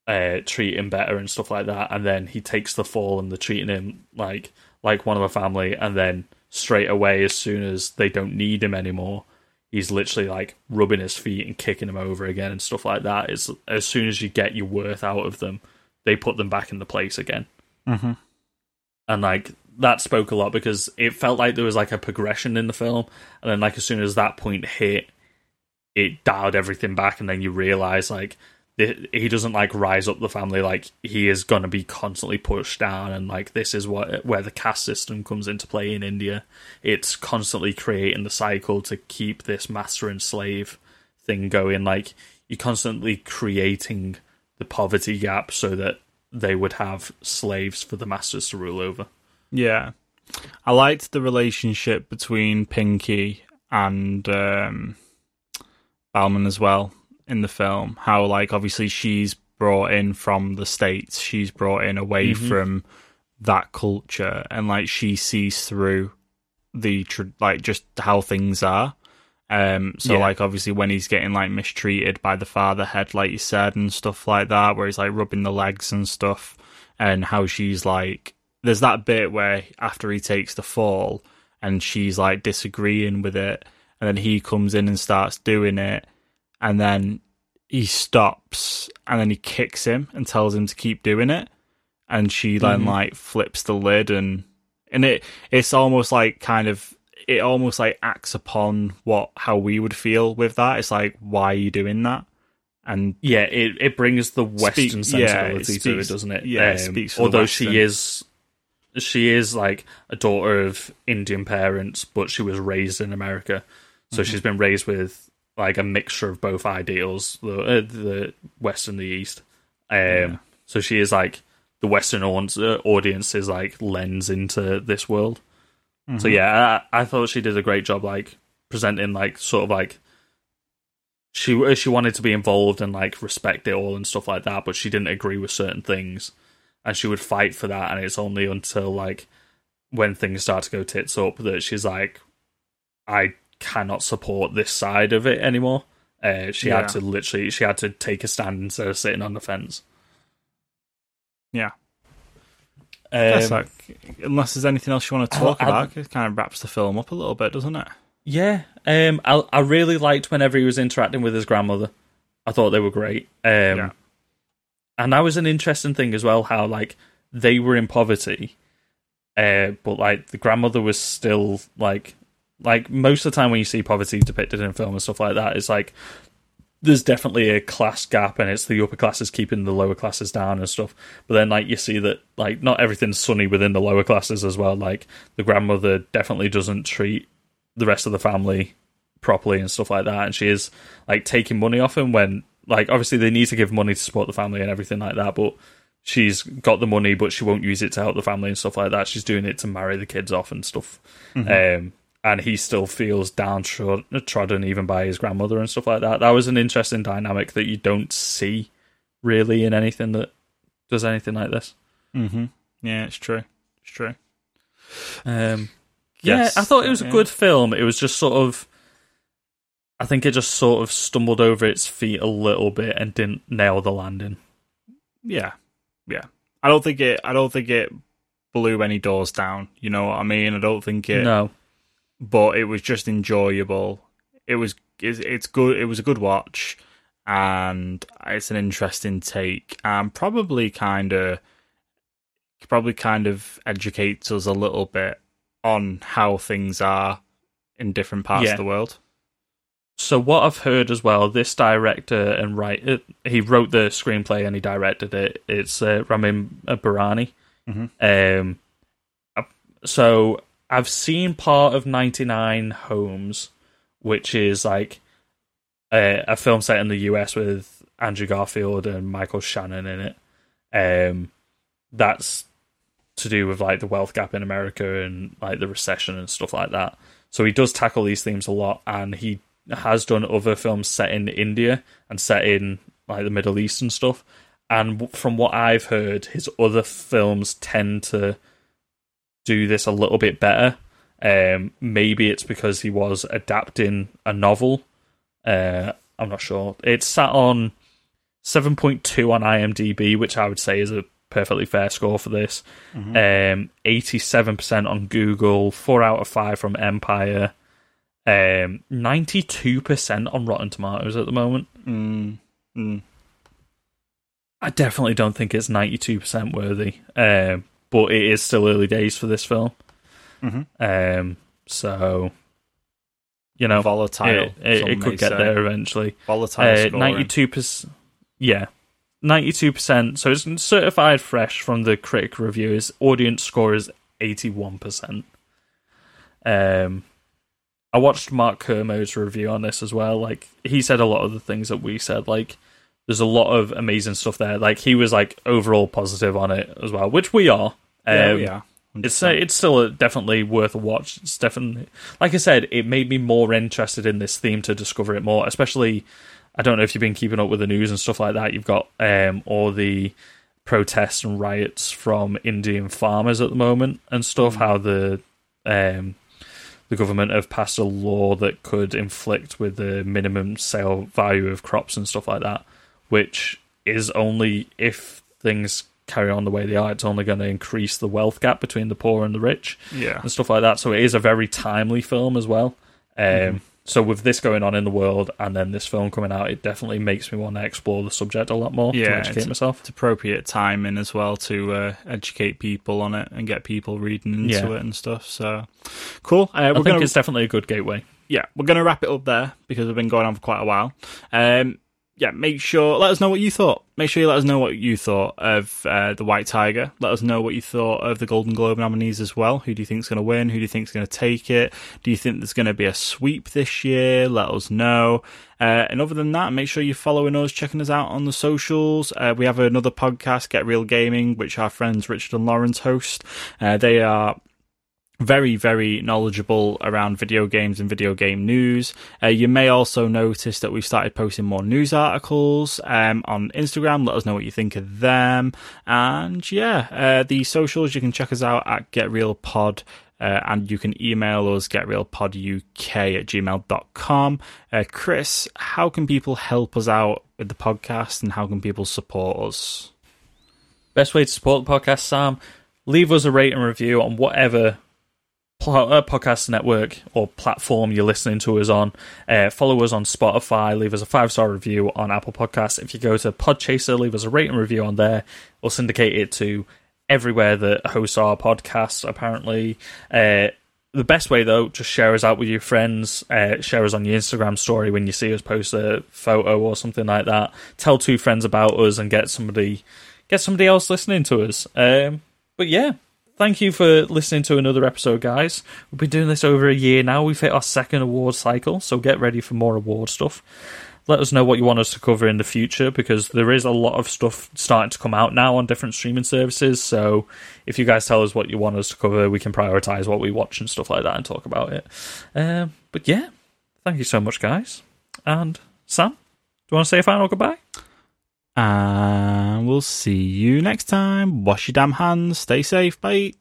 uh, treat him better and stuff like that. And then he takes the fall, and they're treating him like like one of a family, and then straight away, as soon as they don't need him anymore, he's literally like rubbing his feet and kicking him over again and stuff like that. It's as soon as you get your worth out of them, they put them back in the place again. mm-hmm. And like that spoke a lot because it felt like there was like a progression in the film, and then like as soon as that point hit, it dialed everything back, and then you realize like he doesn't like rise up the family like he is going to be constantly pushed down and like this is what where the caste system comes into play in India. It's constantly creating the cycle to keep this master and slave thing going. Like you're constantly creating the poverty gap so that they would have slaves for the masters to rule over. Yeah. I liked the relationship between Pinky and um, Balram as well in the film. How, like, obviously she's brought in from the States, she's brought in away from that culture, and, like, she sees through the, tr- like, just how things are. Um, so Yeah. like obviously when he's getting like mistreated by the father head, like you said, and stuff like that, where he's like rubbing the legs and stuff, and how she's like, there's that bit where after he takes the fall, and she's like disagreeing with it, and then he comes in and starts doing it, and then he stops, and then he kicks him and tells him to keep doing it, and she then like flips the lid and and it it's almost like kind of it almost like acts upon what how we would feel with that. It's like why are you doing that? And Yeah, it, it brings the Western Speak- yeah, sensibility it to it, doesn't it? Um, yeah, it speaks for the although she is she is like a daughter of Indian parents, but she was raised in America, so Mm-hmm. she's been raised with like a mixture of both ideals, the uh, the West and the East. Um, so she is like the Western audience, uh, audience's like lens into this world. Mm-hmm. So yeah, I, I thought she did a great job, like presenting like sort of like she she wanted to be involved and like respect it all and stuff like that, but she didn't agree with certain things, and she would fight for that. And it's only until like when things start to go tits up that she's like, I cannot support this side of it anymore. Uh, she Yeah. had to literally she had to take a stand instead of sitting on the fence. yeah, Um, like unless there's anything else you want to talk I'll- I'll- about, it kind of wraps the film up a little bit, doesn't it? Yeah, um, I I really liked whenever he was interacting with his grandmother. I thought they were great. Um, Yeah. and that was an interesting thing as well. How like they were in poverty, uh, but like the grandmother was still like like most of the time when you see poverty depicted in film and stuff like that, it's like there's definitely a class gap, and it's the upper classes keeping the lower classes down and stuff. But then, like you see that, like not everything's sunny within the lower classes as well. Like the grandmother definitely doesn't treat the rest of the family properly and stuff like that, and she is like taking money off him when, like, obviously they need to give money to support the family and everything like that, but. She's got the money, but she won't use it to help the family and stuff like that. She's doing it to marry the kids off and stuff. Um, and he still feels downtrodden even by his grandmother and stuff like that. That was an interesting dynamic that you don't see really in anything that does anything like this. Mm-hmm. Yeah, it's true. It's true. Um, Yes, yeah, I thought it was a yeah. good film. It was just sort of, I think it just sort of stumbled over its feet a little bit and didn't nail the landing. Yeah, yeah. I don't think it. I don't think it blew any doors down. You know what I mean? I don't think it. No, but it was just enjoyable. It was. It's, it's good. It was a good watch, and it's an interesting take, and probably kind of, probably kind of educates us a little bit on how things are in different parts Yeah. of the world. So what I've heard as well, this director and writer, he wrote the screenplay and he directed it. It's uh, Ramin Bahrani. Mhm. Um, so I've seen part of 99 Homes, which is like a, a film set in the US with Andrew Garfield and Michael Shannon in it. Um, that's to do with like the wealth gap in America and like the recession and stuff like that. So he does tackle these themes a lot, and he has done other films set in India and set in like the Middle East and stuff. And from what I've heard, his other films tend to do this a little bit better. Um, maybe it's because he was adapting a novel. Uh, I'm not sure. It's sat on 7.2 on IMDb, which I would say is a perfectly fair score for this. Um, 87% on Google, 4 out of 5 from Empire, um, 92% on Rotten Tomatoes at the moment. Mm, mm. I definitely don't think it's 92% worthy, um, but it is still early days for this film. Mhm. Um, so, you know, Volatile. it, it, it could get say. there eventually. Volatile. Uh. Ninety-two percent. Yeah, ninety-two percent. So it's certified fresh from the critic reviewers. Audience score is eighty-one percent. Um, I watched Mark Kermode's review on this as well. Like he said a lot of the things that we said. Like there's a lot of amazing stuff there. Like he was like overall positive on it as well, which we are. Yeah, Um, we are. it's uh, it's still a, definitely worth a watch. It's definitely, like I said, it made me more interested in this theme to discover it more. Especially, I don't know if you've been keeping up with the news and stuff like that. You've got um, all the protests and riots from Indian farmers at the moment and stuff. How the um, the government have passed a law that could inflict with the minimum sale value of crops and stuff like that, which is only if things carry on the way they are, it's only going to increase the wealth gap between the poor and the rich Yeah. and stuff like that. So it is a very timely film as well. Um, Mm-hmm. So with this going on in the world and then this film coming out, it definitely makes me want to explore the subject a lot more to Yeah, educate it's- myself. It's appropriate timing as well to uh, educate people on it and get people reading into Yeah. it and stuff. So cool. Uh, I think gonna it's definitely a good gateway. yeah, we're gonna wrap it up there because we've been going on for quite a while. Um, yeah, make sure let us know what you thought. Make sure you let us know what you thought of uh, the White Tiger. Let us know what you thought of the Golden Globe nominees as well. Who do you think is going to win? Who do you think is going to take it? Do you think there's going to be a sweep this year? Let us know. Uh, and other than that, make sure you're following us, checking us out on the socials. Uh, we have another podcast, Get Real Gaming, which our friends Richard and Lawrence host. Uh, they are very, very knowledgeable around video games and video game news. Uh, you may also notice that we've started posting more news articles um, on Instagram. Let us know what you think of them. And yeah, uh, the socials, you can check us out at Get Real Pod. Uh, and you can email us getrealpoduk at gmail.com. Uh, Chris, how can people help us out with the podcast and how can people support us? Best way to support the podcast, Sam, leave us a rate and review on whatever podcast network or platform you're listening to us on. Uh, follow us on Spotify. Leave us a five star review on Apple Podcasts. If you go to Podchaser, leave us a rating review on there. We'll syndicate it to everywhere that hosts our podcasts. Apparently, uh, the best way though, just share us out with your friends. Uh, share us on your Instagram story when you see us post a photo or something like that. Tell two friends about us and get somebody get somebody else listening to us. Um, but yeah, thank you for listening to another episode, guys. We've been doing this over a year now. We've hit our second award cycle, so get ready for more award stuff. Let us know what you want us to cover in the future because there is a lot of stuff starting to come out now on different streaming services. So if you guys tell us what you want us to cover, we can prioritize what we watch and stuff like that and talk about it. Um, but yeah, thank you so much, guys. And Sam, do you want to say a final goodbye? And we'll see you next time. Wash your damn hands. Stay safe. Bye.